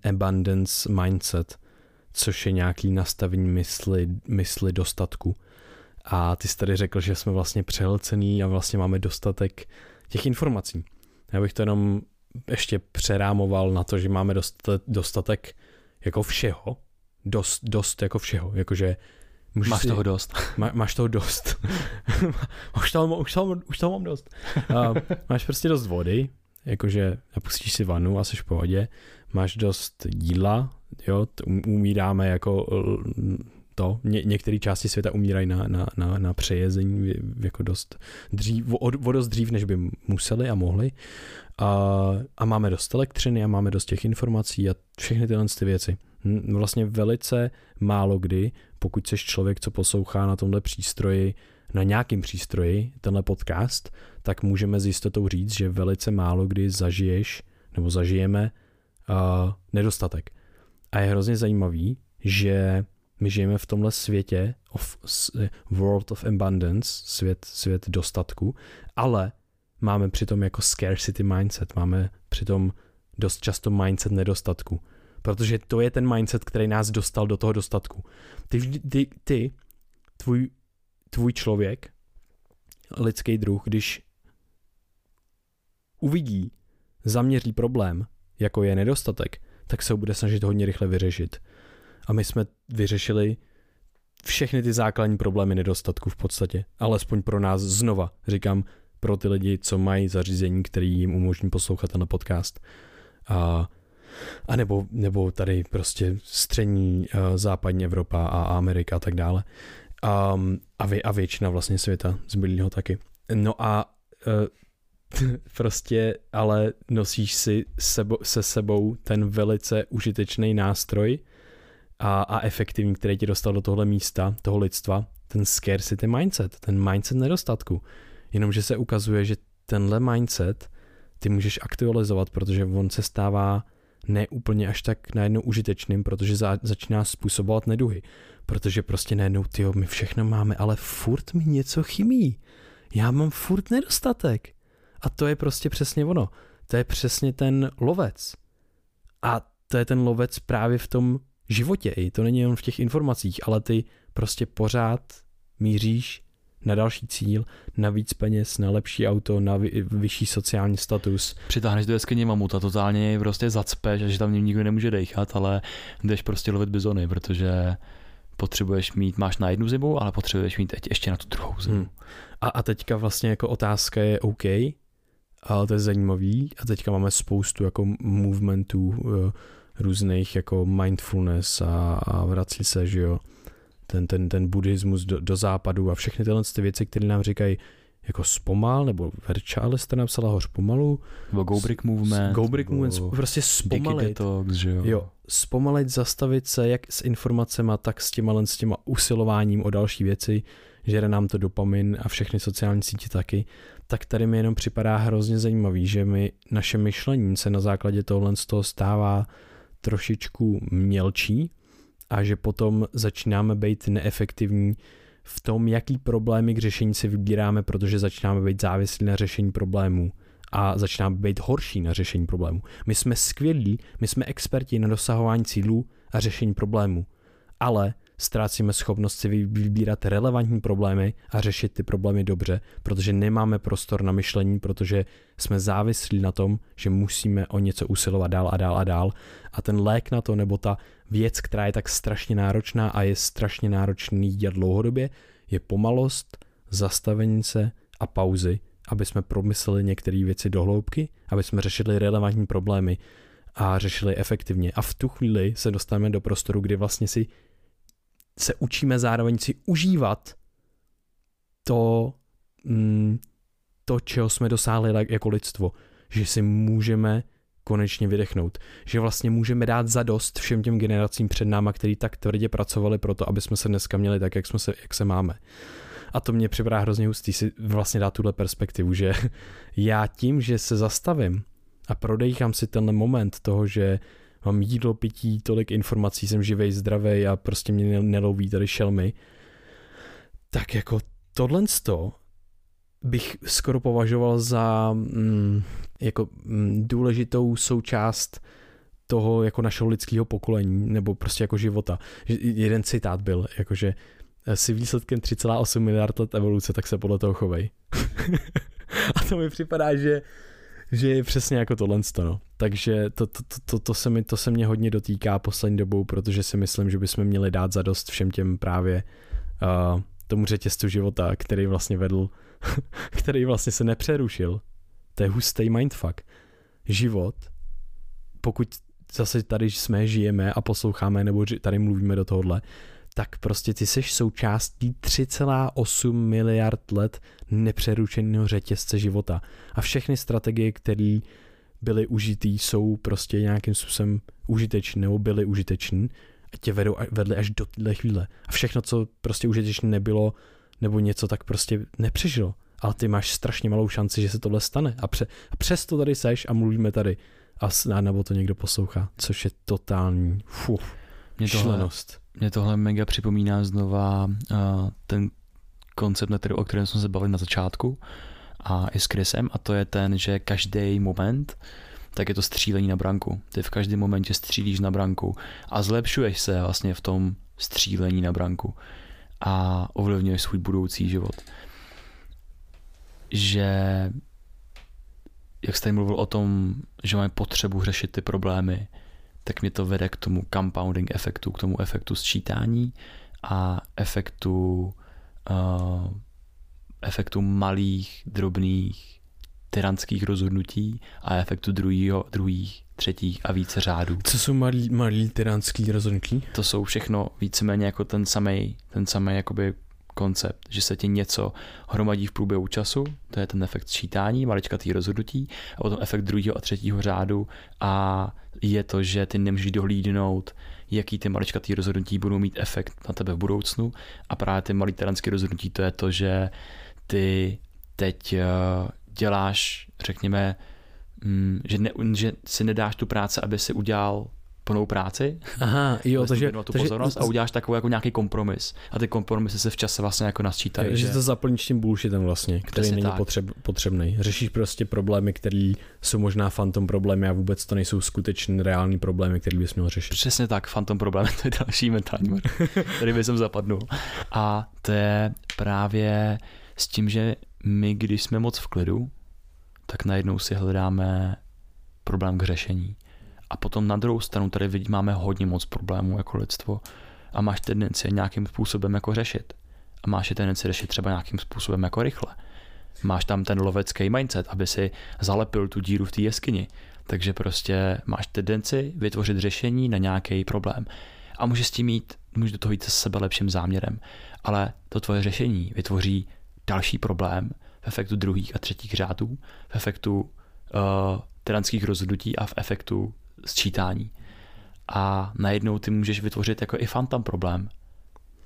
abundance mindset, což je nějaký nastavení mysli, mysli dostatku. A ty jsi tady řekl, že jsme vlastně přehlcený a vlastně máme dostatek těch informací. Já bych to jenom ještě přerámoval na to, že máme dostatek jako všeho, dost, dost jako všeho, jakože Můžeš máš si, toho dost. Má, máš toho dost. už, toho, už, toho, už toho mám dost. Uh, máš prostě dost vody, jakože napustíš si vanu a jsi v pohodě. Máš dost jídla, jo, umíráme jako to. Ně, některé části světa umírají na, na, na, na přejezení jako dost dřív, o, o dost dřív, než by museli a mohli. A, a máme dost elektřiny a máme dost těch informací a všechny tyhle ty věci. Hm, vlastně velice málo kdy, pokud jsi člověk, co poslouchá na tomhle přístroji, na nějakým přístroji, tenhle podcast, tak můžeme s jistotou říct, že velice málo kdy zažiješ nebo zažijeme uh, nedostatek. A je hrozně zajímavý, že my žijeme v tomhle světě of world of abundance, svět, svět dostatku, ale máme přitom jako scarcity mindset, máme přitom dost často mindset nedostatku, protože to je ten mindset, který nás dostal do toho dostatku. Ty, ty, ty tvůj, tvůj člověk, lidský druh, když uvidí, zaměří problém, jako je nedostatek, tak se ho bude snažit hodně rychle vyřešit a my jsme vyřešili všechny ty základní problémy nedostatku v podstatě. Alespoň pro nás znova, říkám, pro ty lidi, co mají zařízení, který jim umožní poslouchat na podcast. A, a nebo, nebo tady prostě střední uh, západní Evropa a Amerika a tak dále. Um, a, vě, a většina vlastně světa zbylého taky. No a uh, prostě ale nosíš si sebo, se sebou ten velice užitečný nástroj, a, a efektivní, který ti dostal do tohle místa, toho lidstva, ten scarcity mindset, ten mindset nedostatku. Jenomže se ukazuje, že tenhle mindset ty můžeš aktualizovat, protože on se stává neúplně až tak najednou užitečným, protože za, začíná způsobovat neduhy. Protože prostě najednou, ty my všechno máme, ale furt mi něco chybí. Já mám furt nedostatek. A to je prostě přesně ono. To je přesně ten lovec. A to je ten lovec právě v tom životě i, to není jen v těch informacích, ale ty prostě pořád míříš na další cíl, na víc peněz, na lepší auto, na vy, vyšší sociální status. Přitáhneš do jeskyně mamuta, totálně prostě zacpeš, že tam nikdo nemůže dechat, ale jdeš prostě lovit bizony, protože potřebuješ mít, máš na jednu zimu, ale potřebuješ mít ještě na tu druhou zimu. Hmm. A, a teďka vlastně jako otázka je OK, ale to je zajímavý a teďka máme spoustu jako movementů, uh, různých jako mindfulness a, a vrací se, že jo, ten, ten, ten buddhismus do, do západu a všechny tyhle ty věci, které nám říkají jako zpomal, nebo Verčále jste napsala hoř pomalu. Nebo Go Brick Movement. Go Brick Movement, prostě zpomalit. Detox, že jo. jo. zpomalit, zastavit se jak s informacemi, tak s těma, s těma usilováním o další věci, žere nám to dopamin a všechny sociální sítě taky, tak tady mi jenom připadá hrozně zajímavý, že my, naše myšlení se na základě tohle z toho stává trošičku mělčí a že potom začínáme být neefektivní v tom, jaký problémy k řešení si vybíráme, protože začínáme být závislí na řešení problémů a začínáme být horší na řešení problémů. My jsme skvělí, my jsme experti na dosahování cílů a řešení problémů, ale ztrácíme schopnost si vybírat relevantní problémy a řešit ty problémy dobře, protože nemáme prostor na myšlení, protože jsme závislí na tom, že musíme o něco usilovat dál a dál a dál. A ten lék na to, nebo ta věc, která je tak strašně náročná a je strašně náročný dělat dlouhodobě, je pomalost, zastavení se a pauzy, aby jsme promysleli některé věci do hloubky, aby jsme řešili relevantní problémy a řešili efektivně. A v tu chvíli se dostaneme do prostoru, kdy vlastně si se učíme zároveň si užívat to, mm, to, čeho jsme dosáhli jako lidstvo. Že si můžeme konečně vydechnout. Že vlastně můžeme dát zadost všem těm generacím před náma, který tak tvrdě pracovali pro to, aby jsme se dneska měli tak, jak, jsme se, jak se máme. A to mě připadá hrozně hustý si vlastně dát tuhle perspektivu, že já tím, že se zastavím a prodejchám si tenhle moment toho, že mám jídlo, pití, tolik informací, jsem živej, zdravý a prostě mě neloví tady šelmy, tak jako tohle bych skoro považoval za mm, jako mm, důležitou součást toho jako našeho lidského pokolení, nebo prostě jako života. Jeden citát byl, jakože eh, si výsledkem 3,8 miliard let evoluce, tak se podle toho chovej. a to mi připadá, že že je přesně jako tohle no. Takže to, to, to, to, se mi, to se mě hodně dotýká poslední dobou, protože si myslím, že bychom měli dát zadost všem těm právě uh, tomu řetězcu života, který vlastně vedl, který vlastně se nepřerušil. To je hustý mindfuck. Život, pokud zase tady jsme, žijeme a posloucháme, nebo tady mluvíme do tohohle, tak prostě ty jsi součástí 3,8 miliard let nepřerušeného řetězce života. A všechny strategie, které byly užitý, jsou prostě nějakým způsobem užitečné nebo byly užitečné a tě vedou, vedly až do téhle chvíle. A všechno, co prostě užitečné nebylo, nebo něco, tak prostě nepřežilo. Ale ty máš strašně malou šanci, že se tohle stane. A, pře, a přesto tady seš a mluvíme tady. A nebo to někdo poslouchá, což je totální fuh, mě tohle, šlenost. Mě tohle mega připomíná znova uh, ten koncept, na který, o kterém jsme se bavili na začátku a i s Chrisem a to je ten, že každý moment tak je to střílení na branku. Ty v každém momentě střílíš na branku a zlepšuješ se vlastně v tom střílení na branku a ovlivňuješ svůj budoucí život. Že jak jste mluvil o tom, že máme potřebu řešit ty problémy, tak mě to vede k tomu compounding efektu, k tomu efektu sčítání a efektu uh, efektu malých, drobných, tyranských rozhodnutí a efektu druhýho, druhých, třetích a více řádů. Co jsou malý, malý tyranský rozhodnutí? To jsou všechno víceméně jako ten samý, ten samý jakoby koncept, že se ti něco hromadí v průběhu času, to je ten efekt sčítání, maličkatý rozhodnutí, a potom efekt druhého a třetího řádu a je to, že ty nemůžeš dohlídnout, jaký ty maličkatý rozhodnutí budou mít efekt na tebe v budoucnu. A právě ty malý terenské rozhodnutí to je to, že ty teď eh, děláš, řekněme, mm, že, ne, že si nedáš tu práci, aby si udělal plnou práci. Aha, jo, takže, tu takže, pozornost a uděláš takový jako nějaký kompromis. A ty kompromisy se v čase vlastně jako nasčítají. Takže že... to zaplníš tím bullshitem vlastně, který Přesně není potřeb, potřebný. Řešíš prostě problémy, které jsou možná fantom problémy a vůbec to nejsou skutečné reální problémy, které bys měl řešit. Přesně tak, fantom problémy, to je další mentální který by jsem zapadnul. A to je právě s tím, že my, když jsme moc v klidu, tak najednou si hledáme problém k řešení. A potom na druhou stranu tady vidí, máme hodně moc problémů jako lidstvo a máš tendenci nějakým způsobem jako řešit. A máš je tendenci řešit třeba nějakým způsobem jako rychle. Máš tam ten lovecký mindset, aby si zalepil tu díru v té jeskyni. Takže prostě máš tendenci vytvořit řešení na nějaký problém. A můžeš s tím mít, můžeš do toho jít se sebe lepším záměrem. Ale to tvoje řešení vytvoří další problém v efektu druhých a třetích řádů, v efektu uh, tyranských rozhodnutí a v efektu sčítání. A najednou ty můžeš vytvořit jako i fantom problém.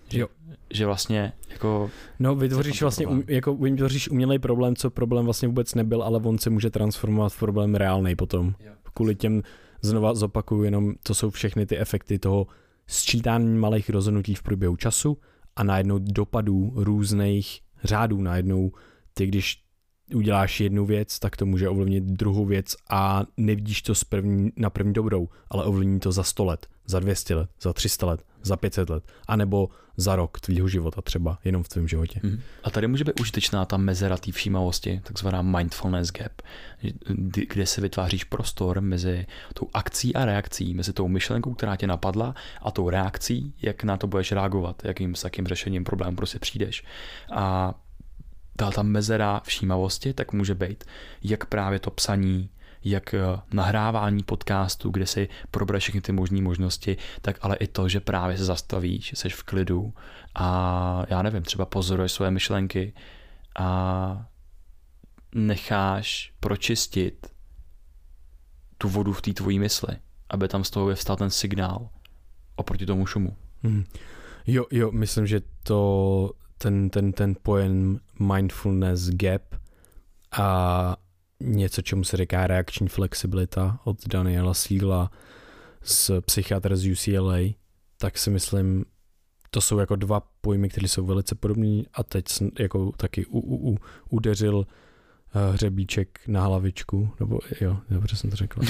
Že, jo. že vlastně jako... No vytvoříš vlastně, um, jako vytvoříš umělej problém, co problém vlastně vůbec nebyl, ale on se může transformovat v problém reálný potom. Jo. Kvůli těm, znova zopakuju, jenom to jsou všechny ty efekty toho sčítání malých rozhodnutí v průběhu času a najednou dopadů různých řádů. Najednou ty, když uděláš jednu věc, tak to může ovlivnit druhou věc a nevidíš to z první, na první dobrou, ale ovlivní to za 100 let, za 200 let, za 300 let, za 500 let, anebo za rok tvýho života třeba, jenom v tvém životě. Mm. A tady může být užitečná ta mezera té všímavosti, takzvaná mindfulness gap, kde se vytváříš prostor mezi tou akcí a reakcí, mezi tou myšlenkou, která tě napadla a tou reakcí, jak na to budeš reagovat, jakým, s jakým řešením problému prostě přijdeš. A ta, ta mezera všímavosti, tak může být jak právě to psaní, jak eh, nahrávání podcastu, kde si probereš všechny ty možné možnosti, tak ale i to, že právě se zastavíš, jsi v klidu a já nevím, třeba pozoruješ své myšlenky a necháš pročistit tu vodu v té tvojí mysli, aby tam z toho vyvstal ten signál oproti tomu šumu. Hmm. Jo, jo, myslím, že to ten, ten, ten pojem mindfulness gap a něco, čemu se říká reakční flexibilita od Daniela Siegla z psychiatra z UCLA, tak si myslím, to jsou jako dva pojmy, které jsou velice podobné a teď jako taky u, u, u, udeřil hřebíček na hlavičku, nebo jo, dobře jsem to řekl.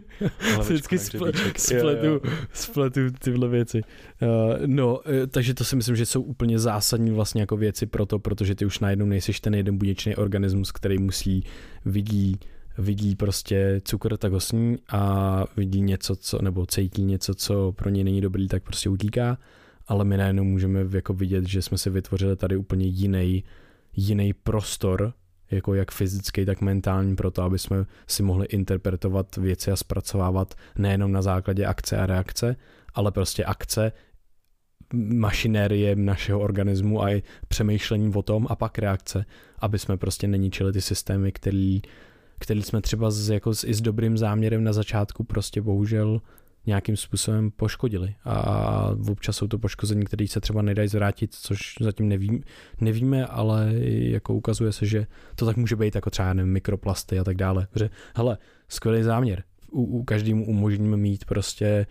Vždycky sple, spletu, jo, jo. spletu tyhle věci. Uh, no, uh, takže to si myslím, že jsou úplně zásadní vlastně jako věci pro to, protože ty už najednou nejsiš ten jeden buněčný organismus, který musí vidí vidí prostě cukr, tak ho sní a vidí něco, co, nebo cítí něco, co pro něj není dobrý, tak prostě utíká, ale my najednou můžeme jako vidět, že jsme si vytvořili tady úplně jiný, jiný prostor, jako jak fyzický, tak mentální, pro to, aby jsme si mohli interpretovat věci a zpracovávat nejenom na základě akce a reakce, ale prostě akce, mašinérie našeho organismu a i přemýšlení o tom a pak reakce, aby jsme prostě neničili ty systémy, který, který jsme třeba z, jako s, i s dobrým záměrem na začátku prostě bohužel nějakým způsobem poškodili. A občas jsou to poškození, které se třeba nedají zvrátit, což zatím nevím, nevíme, ale jako ukazuje se, že to tak může být jako třeba nevím, mikroplasty a tak dále. Protože, hele, skvělý záměr. U, u každému umožníme mít prostě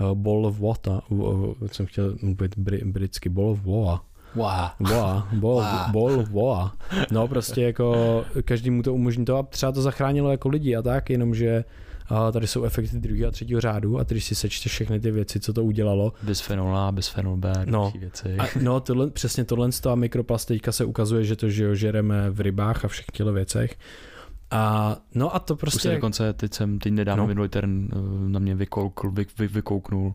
uh, ball of water, uh, jsem chtěl mluvit br- britsky, ball of water, Wow. Boa, bol, wow. bol, boa. No prostě jako každému to umožní to a třeba to zachránilo jako lidi a tak, jenomže a tady jsou efekty druhého a třetího řádu a když si sečte všechny ty věci, co to udělalo. Bisfenol A, bisfenol B, no, věci. A, no, tohle, přesně tohle z toho mikroplast teďka se ukazuje, že to že žereme v rybách a všech těchto věcech. A, no a to prostě... Už se dokonce, teď jsem teď nedávno no. minulý terén eh, na mě vykoukl, vy, vy, vykouknul,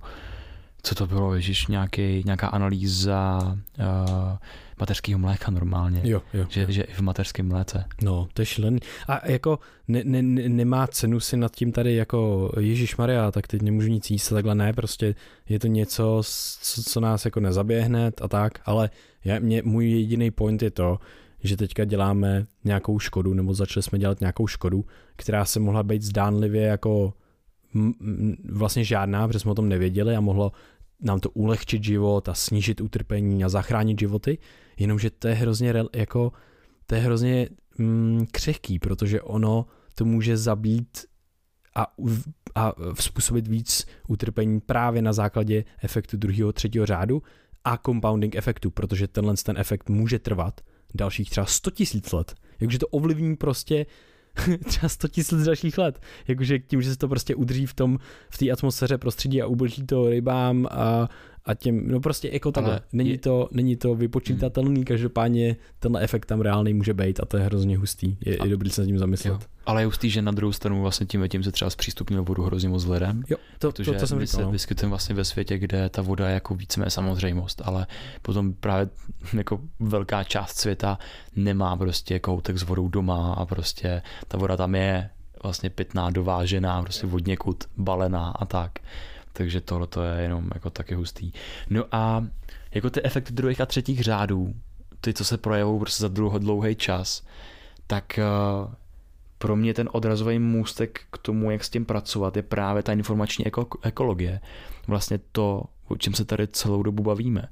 co to bylo, ježiš, nějaký, nějaká analýza uh, mateřského mléka normálně. Jo, jo, že, jo. že i v mateřském mléce. No, to je šílený. A jako ne, ne, nemá cenu si nad tím tady jako Ježíš Maria, tak teď nemůžu nic jíst, takhle ne, prostě je to něco, co, co nás jako nezabije hned a tak, ale já, mě, můj jediný point je to, že teďka děláme nějakou škodu, nebo začali jsme dělat nějakou škodu, která se mohla být zdánlivě jako vlastně žádná, protože jsme o tom nevěděli a mohlo nám to ulehčit život a snížit utrpení a zachránit životy, jenomže to je hrozně jako, to je hrozně mm, křehký, protože ono to může zabít a, a způsobit víc utrpení právě na základě efektu druhého, třetího řádu a compounding efektu, protože tenhle ten efekt může trvat dalších třeba 100 tisíc let. Jakože to ovlivní prostě třeba 100 tisíc dalších let. Jakože tím, že se to prostě udrží v tom, v té atmosféře prostředí a ublíží to rybám a, a těm, no prostě jako takhle. Není, je... to, není to vypočítatelný, hmm. každopádně tenhle efekt tam reálný může být a to je hrozně hustý. Je, a... je dobrý se nad tím zamyslet. Jo. Ale je hustý, že na druhou stranu vlastně tím tím se třeba zpřístupnil vodu hrozně moc lidem. Jo, to, protože to, to jsem my říkal, se no. vyskytujeme vlastně ve světě, kde ta voda je jako víceméně samozřejmost, ale potom právě jako velká část světa nemá prostě koutek s vodou doma a prostě ta voda tam je vlastně pitná, dovážená, prostě vodněkud, balená a tak. Takže tohle to je jenom jako taky hustý. No a jako ty efekty druhých a třetích řádů, ty, co se projevují prostě za dlouho, dlouhý čas, tak uh, pro mě ten odrazový můstek k tomu, jak s tím pracovat, je právě ta informační eko- ekologie. Vlastně to, o čem se tady celou dobu bavíme.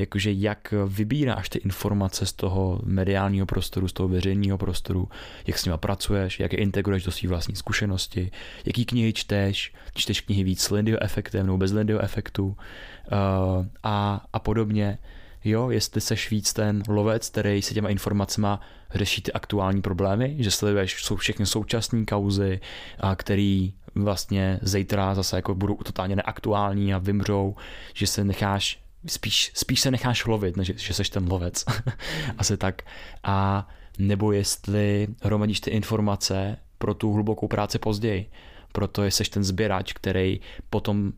Jakože jak vybíráš ty informace z toho mediálního prostoru, z toho veřejného prostoru, jak s nima pracuješ, jak je integruješ do své vlastní zkušenosti, jaký knihy čteš, čteš knihy víc s Lindyho efektem nebo bez Lindyho efektu? Uh, a, a podobně. Jo, jestli seš víc ten lovec, který se těma informacemi řeší ty aktuální problémy, že sleduješ jsou všechny současné kauzy, a který vlastně zítra zase jako budou totálně neaktuální a vymřou, že se necháš spíš, spíš se necháš lovit, než že seš ten lovec. Asi tak. A nebo jestli hromadíš ty informace pro tu hlubokou práci později. Proto jsi ten sběrač, který potom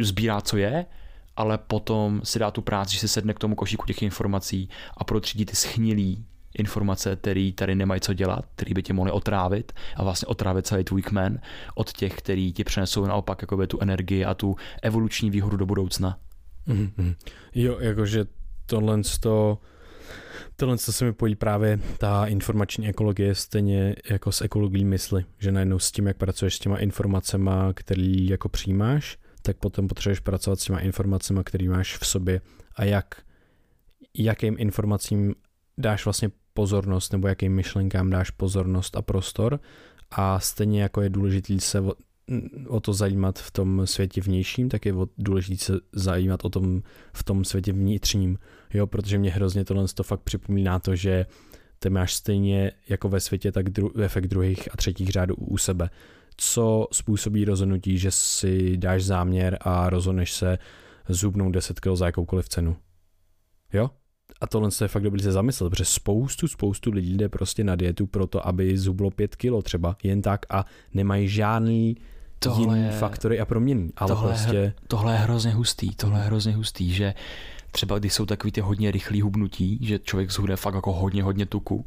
sbírá, co je, ale potom si dá tu práci, že se sedne k tomu košíku těch informací a protřídí ty schnilý informace, které tady nemají co dělat, které by tě mohly otrávit a vlastně otrávit celý tvůj kmen od těch, který ti přinesou naopak jakoby, tu energii a tu evoluční výhodu do budoucna. Mm-hmm. Jo, jakože tohle to, tohle to se mi pojí právě ta informační ekologie stejně jako s ekologií mysli, že najednou s tím, jak pracuješ s těma informacemi, které jako přijímáš, tak potom potřebuješ pracovat s těma informacemi, které máš v sobě a jak, jakým informacím dáš vlastně pozornost nebo jakým myšlenkám dáš pozornost a prostor a stejně jako je důležité se o, to zajímat v tom světě vnějším, tak je důležité se zajímat o tom v tom světě vnitřním, jo, protože mě hrozně tohle to fakt připomíná to, že ty máš stejně jako ve světě, tak dru- efekt druhých a třetích řádů u sebe. Co způsobí rozhodnutí, že si dáš záměr a rozhodneš se zhubnout 10 kg za jakoukoliv cenu? Jo? a tohle je fakt dobrý se zamyslet, protože spoustu, spoustu lidí jde prostě na dietu proto, aby zublo pět kilo třeba, jen tak a nemají žádný tohle jiný je, faktory a proměny. Ale tohle, prostě... Je, tohle je hrozně hustý, tohle je hrozně hustý, že třeba když jsou takový ty hodně rychlý hubnutí, že člověk zhubne fakt jako hodně, hodně tuku, uh,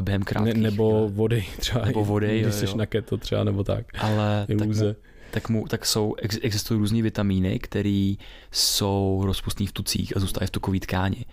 během krátkých. Ne, nebo vody třeba. Nebo vody, Když jsi na keto třeba, nebo tak. Ale Iluze. tak, mu, tak, mu, tak jsou, existují různé vitamíny, které jsou rozpustné v tucích a zůstávají v tukové tkáni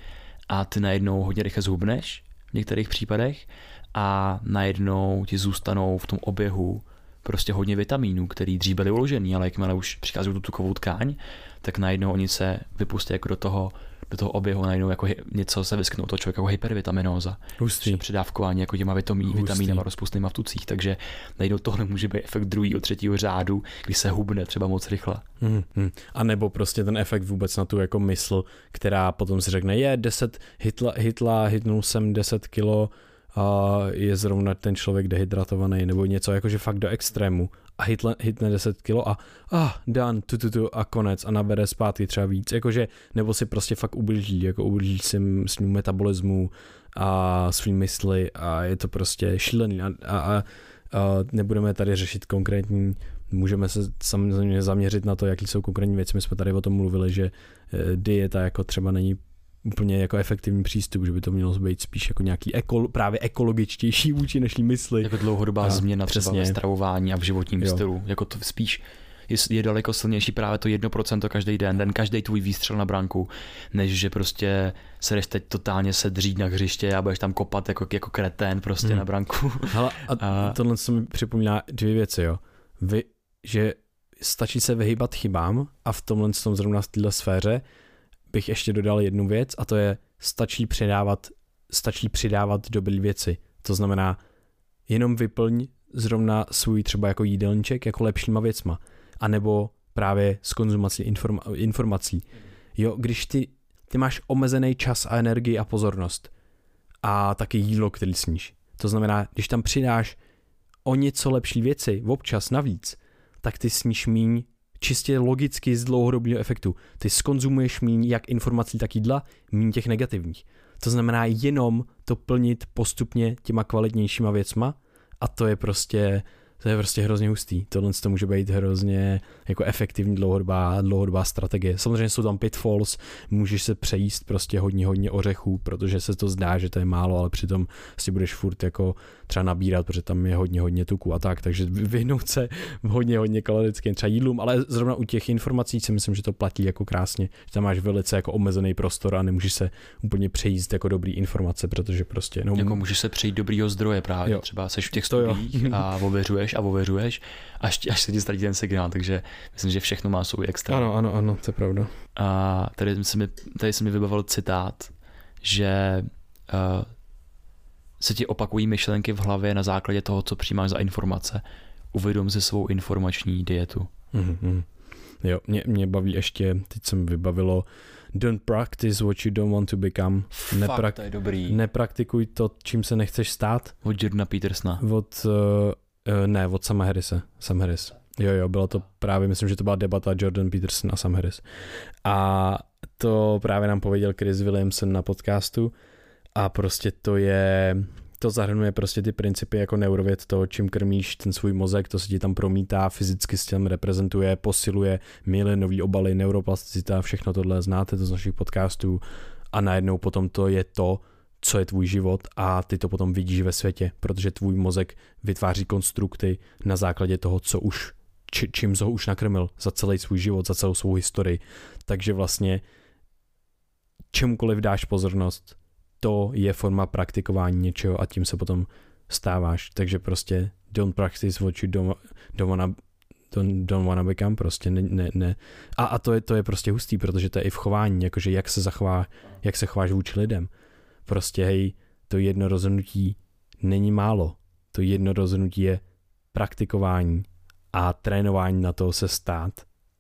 a ty najednou hodně rychle zhubneš v některých případech a najednou ti zůstanou v tom oběhu prostě hodně vitamínů, který dřív byly uložený, ale jakmile už přichází tu tukovou tkáň, tak najednou oni se vypustí jako do toho do toho oběhu najednou jako něco se vyskytnou toho člověka jako hypervitaminóza. Hustý. Předávkování jako těma vitamí, vitamínama rozpustnýma v tucích, takže najednou tohle může být efekt druhého, třetího řádu, kdy se hubne třeba moc rychle. Hmm, hmm. A nebo prostě ten efekt vůbec na tu jako mysl, která potom si řekne, je 10 hitla, hitla hitnul jsem 10 kilo, a je zrovna ten člověk dehydratovaný nebo něco jakože fakt do extrému. A hitne, hitne 10 kilo a ah, done, tu, tu, tu a konec. A nabere zpátky třeba víc, jakože, nebo si prostě fakt ublíží, jako ublíží svým, svým metabolismu a svým mysli a je to prostě šílený. A, a, a, a nebudeme tady řešit konkrétní Můžeme se samozřejmě zaměřit na to, jaký jsou konkrétní věci. My jsme tady o tom mluvili, že eh, dieta jako třeba není úplně jako efektivní přístup, že by to mělo být spíš jako nějaký ekolo, právě ekologičtější vůči naší mysli. Jako dlouhodobá a, změna přesně. třeba ve stravování a v životním jo. stylu. Jako to spíš je, je daleko silnější právě to 1% každý den, den každý tvůj výstřel na branku, než že prostě se jdeš teď totálně sedřít na hřiště a budeš tam kopat jako, jako kretén prostě hmm. na branku. Hele, a, a tohle se mi připomíná dvě věci, jo. Vy, že stačí se vyhýbat chybám a v tomhle tom zrovna v této sféře bych ještě dodal jednu věc a to je stačí přidávat, stačí přidávat dobré věci. To znamená, jenom vyplň zrovna svůj třeba jako jídelníček jako lepšíma věcma. A nebo právě s konzumací informa- informací. Jo, když ty, ty máš omezený čas a energii a pozornost a taky jídlo, který sníš. To znamená, když tam přidáš o něco lepší věci občas navíc, tak ty sníš míň čistě logicky z dlouhodobého efektu. Ty skonzumuješ méně jak informací, tak jídla, méně těch negativních. To znamená jenom to plnit postupně těma kvalitnějšíma věcma a to je prostě to je prostě hrozně hustý. Tohle to může být hrozně jako efektivní dlouhodobá, dlouhodobá strategie. Samozřejmě jsou tam pitfalls, můžeš se přejíst prostě hodně, hodně ořechů, protože se to zdá, že to je málo, ale přitom si budeš furt jako třeba nabírat, protože tam je hodně, hodně tuku a tak, takže vyhnout se hodně, hodně kalorickým třeba jídlům, ale zrovna u těch informací si myslím, že to platí jako krásně, že tam máš velice jako omezený prostor a nemůžeš se úplně přejíst jako dobrý informace, protože prostě no, jako můžeš se přejít dobrýho zdroje právě, jo. třeba seš v těch studiích a ověřuješ čteš a ověřuješ, až, až se ti ztratí ten signál, takže myslím, že všechno má svůj extra. Ano, ano, ano, to je pravda. A tady se mi, tady se mi vybavil citát, že uh, se ti opakují myšlenky v hlavě na základě toho, co přijímáš za informace. Uvědom si svou informační dietu. Mm-hmm. Jo, mě, mě baví ještě, teď jsem vybavilo, don't practice what you don't want to become. Fakt, Neprak- to je dobrý. Nepraktikuj to, čím se nechceš stát. Od Jordana Petersona. Od, uh, ne, od Sama Harrise. Sam Harris. Jo, jo, bylo to právě, myslím, že to byla debata Jordan Peterson a Sam Harris. A to právě nám pověděl Chris Williamson na podcastu a prostě to je, to zahrnuje prostě ty principy jako neurověd, to, čím krmíš ten svůj mozek, to se ti tam promítá, fyzicky s tím reprezentuje, posiluje míly, nový obaly, neuroplasticita, všechno tohle znáte to z našich podcastů a najednou potom to je to, co je tvůj život a ty to potom vidíš ve světě, protože tvůj mozek vytváří konstrukty na základě toho, co už, či, čím ho už nakrmil za celý svůj život, za celou svou historii. Takže vlastně čemukoliv dáš pozornost, to je forma praktikování něčeho a tím se potom stáváš. Takže prostě don't practice what you don't, don't wanna don't, don't wanna become, prostě ne, ne, ne. A, a to, je, to je prostě hustý, protože to je i v chování, jakože jak se zachová, jak se chováš vůči lidem. Prostě hej, to jedno rozhodnutí není málo. To jedno rozhodnutí je praktikování a trénování na to se stát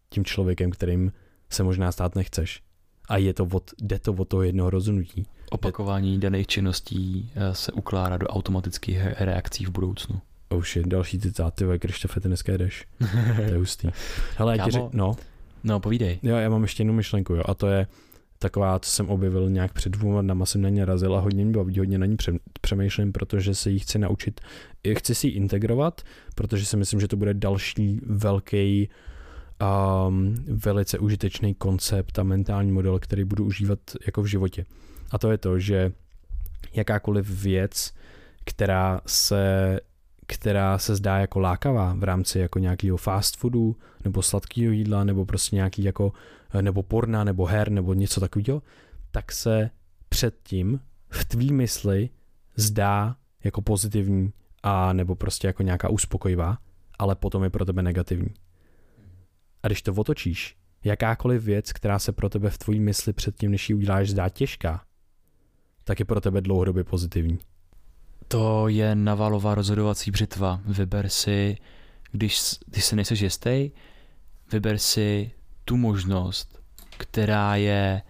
tím člověkem, kterým se možná stát nechceš. A je to od, jde to od toho jednoho rozhodnutí. Opakování daných činností eh, se ukládá do automatických reakcí v budoucnu. Oh shit, další citát, ty Krištofe, ty dneska jdeš. to je hustý. Hele, já ti řek, no. No, povídej. Jo, já mám ještě jednu myšlenku, jo, a to je taková, co jsem objevil nějak před dvěma dnama, jsem na ně razil a hodně mě baví, hodně na ní přemýšlím, protože se jí chci naučit, chci si ji integrovat, protože si myslím, že to bude další velký um, velice užitečný koncept a mentální model, který budu užívat jako v životě. A to je to, že jakákoliv věc, která se která se zdá jako lákavá v rámci jako nějakého fast foodu, nebo sladkého jídla, nebo prostě nějaký jako, nebo porna, nebo her, nebo něco takového, tak se předtím v tvý mysli zdá jako pozitivní a nebo prostě jako nějaká uspokojivá, ale potom je pro tebe negativní. A když to otočíš, jakákoliv věc, která se pro tebe v tvojí mysli předtím, než ji uděláš, zdá těžká, tak je pro tebe dlouhodobě pozitivní. To je navalová rozhodovací břitva. Vyber si, když, když se nejseš jistý, vyber si tu možnost, která je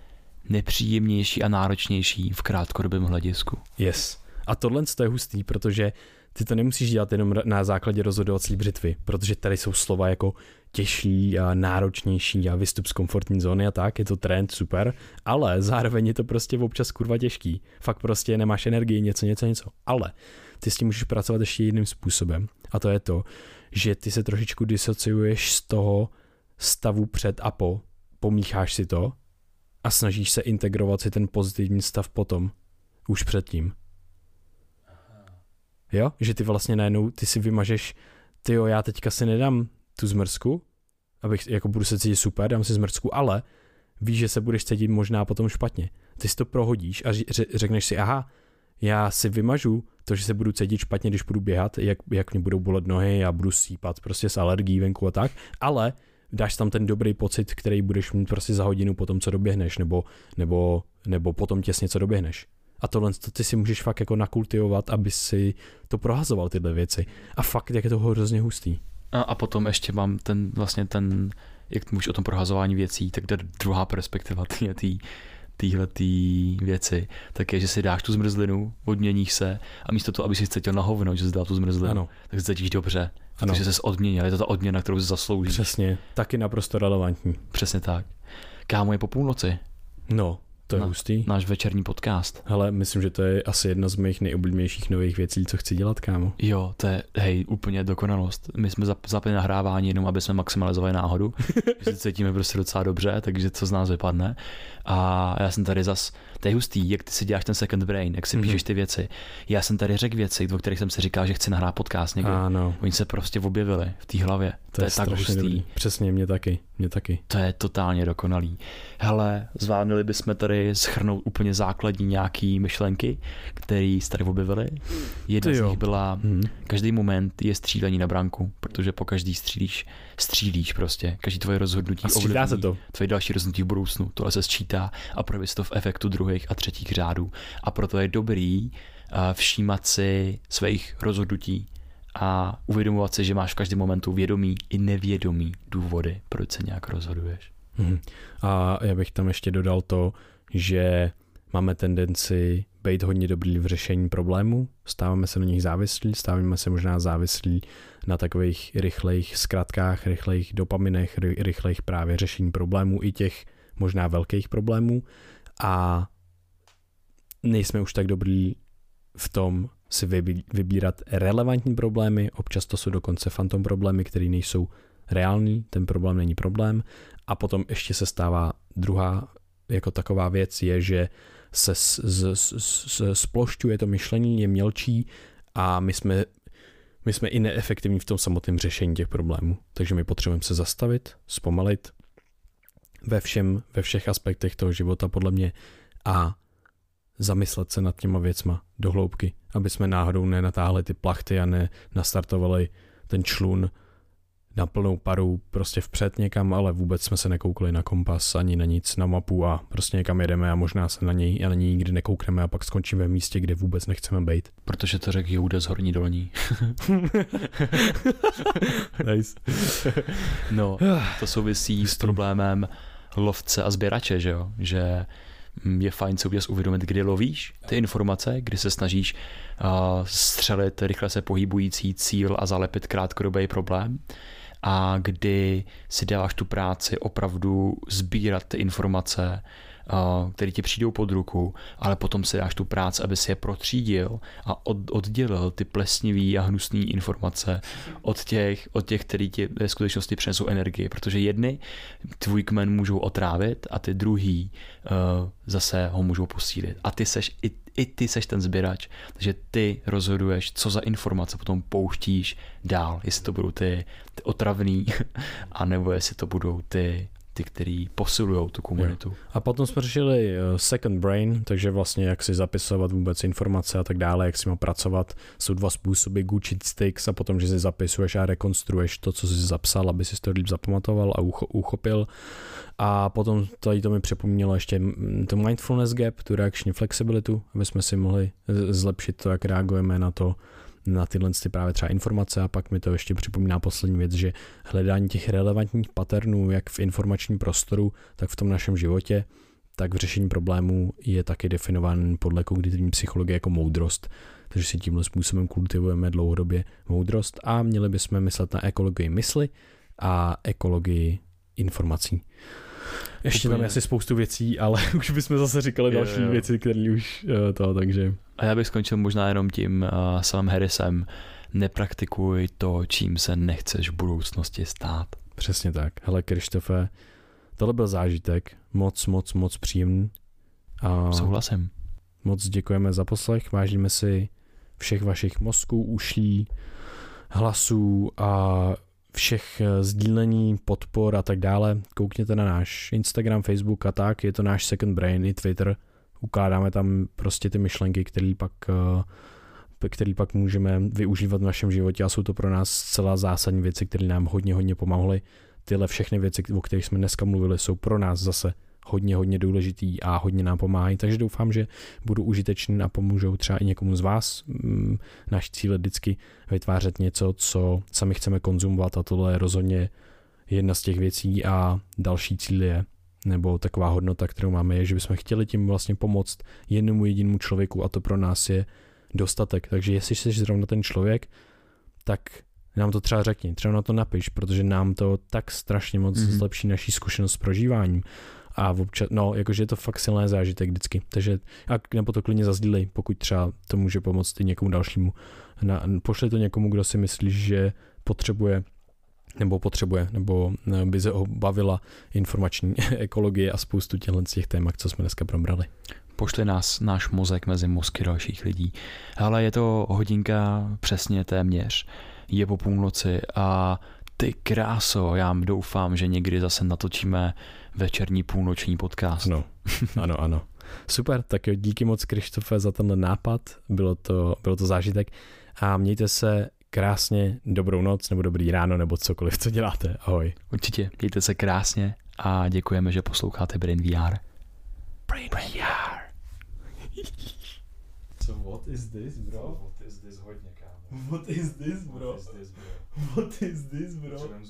nepříjemnější a náročnější v krátkodobém hledisku. Yes. A tohle je hustý, protože ty to nemusíš dělat jenom na základě rozhodovací břitvy, protože tady jsou slova jako těžší a náročnější a vystup z komfortní zóny a tak, je to trend, super, ale zároveň je to prostě občas kurva těžký. Fakt prostě nemáš energii, něco, něco, něco. Ale ty s tím můžeš pracovat ještě jiným způsobem a to je to, že ty se trošičku disociuješ z toho stavu před a po, pomícháš si to? A snažíš se integrovat si ten pozitivní stav potom, už předtím. Jo, že ty vlastně najednou, ty si vymažeš, ty jo, já teďka si nedám tu zmrzku, abych, jako budu se cítit super, dám si zmrzku, ale víš, že se budeš cítit možná potom špatně. Ty si to prohodíš a řekneš si, aha, já si vymažu to, že se budu cítit špatně, když budu běhat, jak, jak mě budou bolet nohy, já budu sípat prostě s alergií venku a tak, ale dáš tam ten dobrý pocit, který budeš mít prostě za hodinu potom, co doběhneš, nebo, nebo, nebo potom těsně, co doběhneš. A tohle to ty si můžeš fakt jako nakultivovat, aby si to prohazoval tyhle věci. A fakt, jak je to hrozně hustý. A, a potom ještě mám ten vlastně ten, jak mluvíš o tom prohazování věcí, tak jde druhá perspektiva tý, týhle tý věci, tak je, že si dáš tu zmrzlinu, odměníš se a místo toho, aby si cítil na hovno, že jsi dal tu zmrzlinu, ano. tak se cítíš dobře, ano. protože jsi odměnil, je to ta odměna, kterou si zasloužíš. Přesně, taky naprosto relevantní. Přesně tak. Kámo je po půlnoci. No, to je na, hustý. Náš večerní podcast. Hele, myslím, že to je asi jedna z mých nejoblíbenějších nových věcí, co chci dělat, kámo. Jo, to je, hej, úplně dokonalost. My jsme zapli nahrávání jenom, aby jsme maximalizovali náhodu. že se cítíme prostě docela dobře, takže co z nás vypadne. A já jsem tady zas To je hustý, jak ty si děláš ten second brain, jak si Mhm. píšeš ty věci. Já jsem tady řekl věci, o kterých jsem si říkal, že chci nahrát podcast někdy. Ano, Oni se prostě objevili v té hlavě. To, to, je, je, tak hustý. dobrý. Přesně, mě taky, mě taky. To je totálně dokonalý. Hele, zvládli bychom tady schrnout úplně základní nějaký myšlenky, které se tady objevily. Jedna z nich byla, Hm. každý moment je střílení na branku, protože po každý střílíš, střílíš prostě. Každý tvoje rozhodnutí A střídá se ovlivní to. tvoje další rozhodnutí v budoucnu. Tohle se sčítá a projeví se to v efektu druhých a třetích řádů. A proto je dobrý uh, všímat si svých rozhodnutí a uvědomovat si, že máš v každém momentu vědomí i nevědomí důvody, proč se nějak rozhoduješ. Mhm. A já bych tam ještě dodal to, že máme tendenci být hodně dobrý v řešení problémů, stáváme se na nich závislí, stáváme se možná závislí na takových rychlejch zkratkách, rychlejch dopaminech, ry- rychlejch právě řešení problémů i těch možná velkých problémů a nejsme už tak dobrý v tom si vybí- vybírat relevantní problémy, občas to jsou dokonce fantom problémy, které nejsou reální, ten problém není problém a potom ještě se stává druhá jako taková věc je, že se z- z- z- splošťuje to myšlení, je mělčí a my jsme, my jsme i neefektivní v tom samotném řešení těch problémů. Takže my potřebujeme se zastavit, zpomalit ve všem, ve všech aspektech toho života podle mě a zamyslet se nad těma věcma do hloubky, aby jsme náhodou nenatáhli ty plachty a ne nastartovali ten člun na plnou paru prostě vpřed někam, ale vůbec jsme se nekoukli na kompas ani na nic, na mapu a prostě někam jedeme a možná se na něj a na něj nikdy nekoukneme a pak skončíme v místě, kde vůbec nechceme být. Protože to řekl Jouda z Horní Dolní. nice. No, to souvisí s problémem lovce a sběrače, že jo? Že je fajn si občas uvědomit, kdy lovíš ty informace, kdy se snažíš střelit rychle se pohybující cíl a zalepit krátkodobý problém a kdy si děláš tu práci opravdu sbírat ty informace, které ti přijdou pod ruku, ale potom si dáš tu práci, aby si je protřídil a od, oddělil ty plesnivý a hnusný informace od těch, od těch, který ti ve skutečnosti přinesou energii, protože jedny tvůj kmen můžou otrávit a ty druhý uh, zase ho můžou posílit. A ty seš, i, i ty seš ten sběrač, takže ty rozhoduješ, co za informace potom pouštíš dál, jestli to budou ty, ty otravný, anebo jestli to budou ty, ty, který posilují tu komunitu. A potom jsme řešili eh, second brain, takže vlastně jak si zapisovat vůbec informace a tak dále, jak s nimi pracovat. Jsou dva způsoby gučit sticks a potom, že si zapisuješ a rekonstruuješ to, co jsi zapsal, aby si to líp zapamatoval a ucho- uchopil. A potom tady to mi připomnělo ještě to mindfulness gap, tu reakční flexibilitu, aby jsme si mohli zlepšit to, jak reagujeme na to, na tyhle ty právě třeba informace a pak mi to ještě připomíná poslední věc, že hledání těch relevantních patternů, jak v informačním prostoru, tak v tom našem životě, tak v řešení problémů je taky definován podle kognitivní psychologie jako moudrost. Takže si tímhle způsobem kultivujeme dlouhodobě moudrost a měli bychom myslet na ekologii mysli a ekologii informací. Ještě tam Úplně. je asi spoustu věcí, ale už bychom zase říkali Jo, další jo. věci, které už uh, to, takže A já bych skončil možná jenom tím uh, samým Harrisem, nepraktikuj to, čím se nechceš v budoucnosti stát. Přesně tak. Hele, Krištofe, tohle byl zážitek, moc, moc, moc příjemný. A Souhlasím. moc děkujeme za poslech, vážíme si všech vašich mozků, uší, hlasů a všech eh, sdílení, podpor a tak dále. Koukněte na náš Instagram, Facebook a tak, je to náš Second Brain i Twitter. Ukládáme tam prostě ty myšlenky, které pak eh, který pak můžeme využívat v našem životě a jsou to pro nás zcela zásadní věci, které nám hodně, hodně pomohly. Tyhle všechny věci, o kterých jsme dneska mluvili, jsou pro nás zase hodně, hodně důležitý a hodně nám pomáhají, takže doufám, že budu užitečný a pomůžou třeba i někomu z vás. Mm, Náš cíl je vždycky vytvářet něco, co sami chceme konzumovat a tohle je rozhodně jedna z těch věcí a další cíl je nebo taková hodnota, kterou máme, je, že bychom chtěli tím vlastně pomoct jednomu jedinému člověku a to pro nás je dostatek. Takže jestli jsi zrovna ten člověk, tak nám to třeba řekni, třeba na to napiš, protože nám to tak strašně moc Mhm. mm-hmm. zlepší naší zkušenost s prožíváním. A občas, no, jakože je to fakt silný zážitek vždycky. Takže, a nebo to klidně zazdílej, pokud třeba to může pomoct i někomu dalšímu. Na, pošli to někomu, kdo si myslí, že potřebuje nebo potřebuje, nebo eh, by se ho bavila informační ekologie a spoustu těchto těch témat, co jsme dneska probrali. pošli nás, náš mozek mezi mozky dalších lidí. Ale je to hodinka přesně téměř. Je po půlnoci a ty kráso, já doufám, že někdy zase natočíme večerní půlnoční podcast. No, ano, ano. Super, tak jo, díky moc Krištofe za tenhle nápad, bylo to, bylo to zážitek a mějte se krásně, dobrou noc nebo dobrý ráno nebo cokoliv, co děláte. Ahoj. Určitě, mějte se krásně a děkujeme, že posloucháte Brain VR. Brain, Brain VR. So what is this, bro? What is this hodně, kámo? What is this, bro? What is this, bro? What is this, bro?